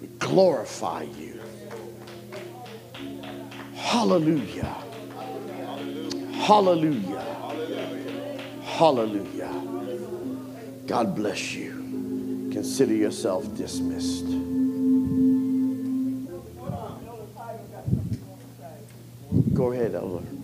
We glorify you. Hallelujah. Hallelujah. Hallelujah. God bless you. Consider yourself dismissed. Go ahead, Elder.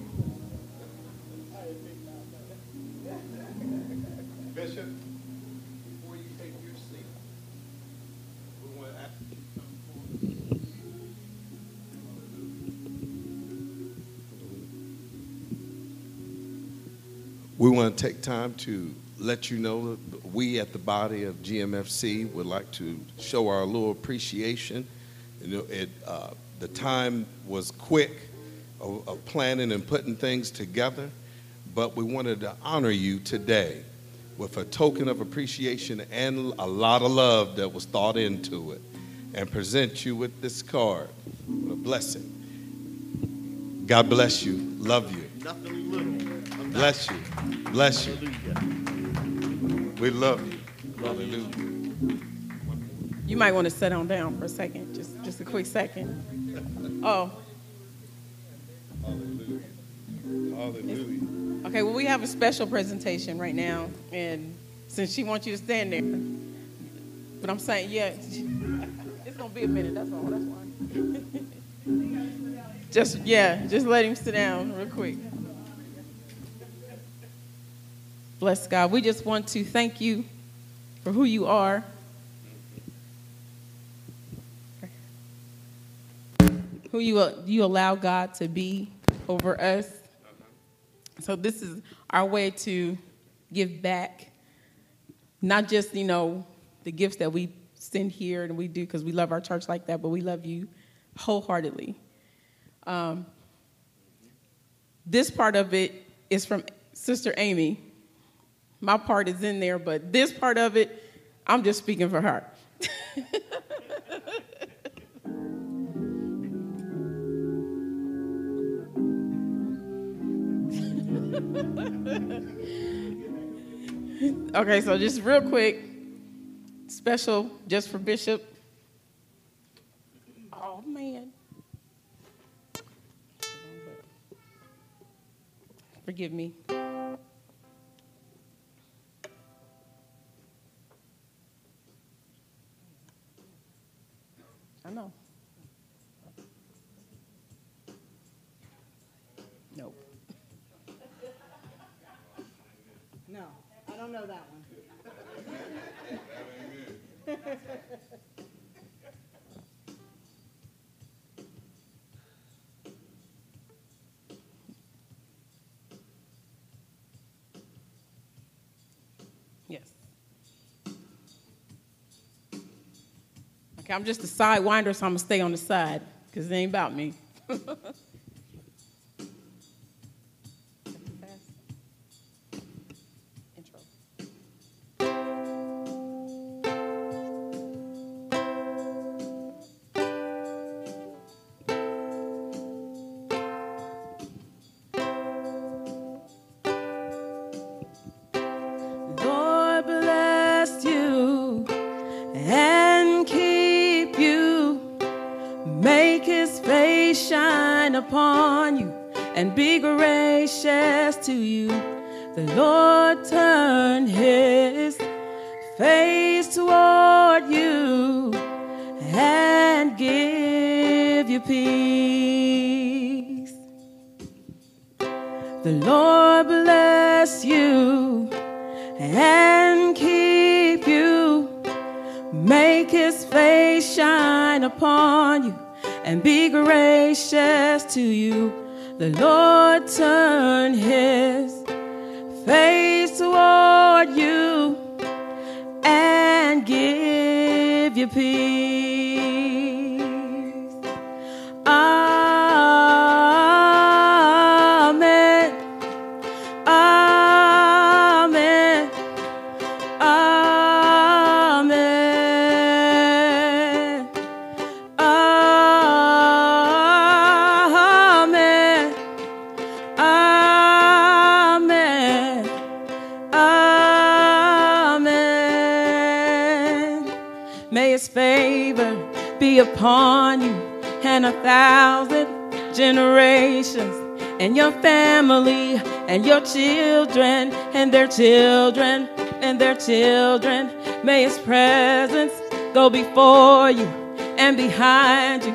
We want to take time to let you know that we at the body of GMFC would like to show our little appreciation. You know, it, uh, the time was quick of, of planning and putting things together, but we wanted to honor you today with a token of appreciation and a lot of love that was thought into it and present you with this card. What a blessing. God bless you. Love you. Nothing little. Bless you. Bless you. We love you. Hallelujah. You might want to sit on down for a second, just just a quick second. Oh, Hallelujah. Hallelujah. okay. Well, we have a special presentation right now, and since she wants you to stand there, but I'm saying, yeah, it's gonna be a minute. That's all. That's why. just yeah, just let him sit down real quick. Bless God. We just want to thank you for who you are. Who you you allow God to be over us. So this is our way to give back, not just you know the gifts that we send here and we do because we love our church like that, but we love you wholeheartedly. Um, this part of it is from Sister Amy. My part is in there, but this part of it, I'm just speaking for her. okay, so just real quick, special just for Bishop. Oh, man. Forgive me. I know. Nope. No, I don't know that Okay, I'm just a sidewinder, so I'm gonna stay on the side because it ain't about me. children and their children. May his presence go before you and behind you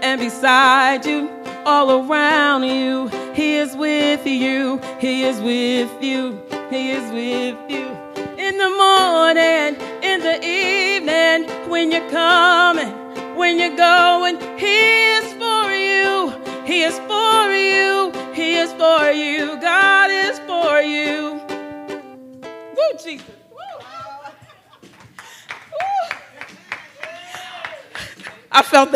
and beside you, all around you. He is with you. He is with you. He is with you. In the morning, in the evening, when you're coming, when you're going, He Jesus. I felt that.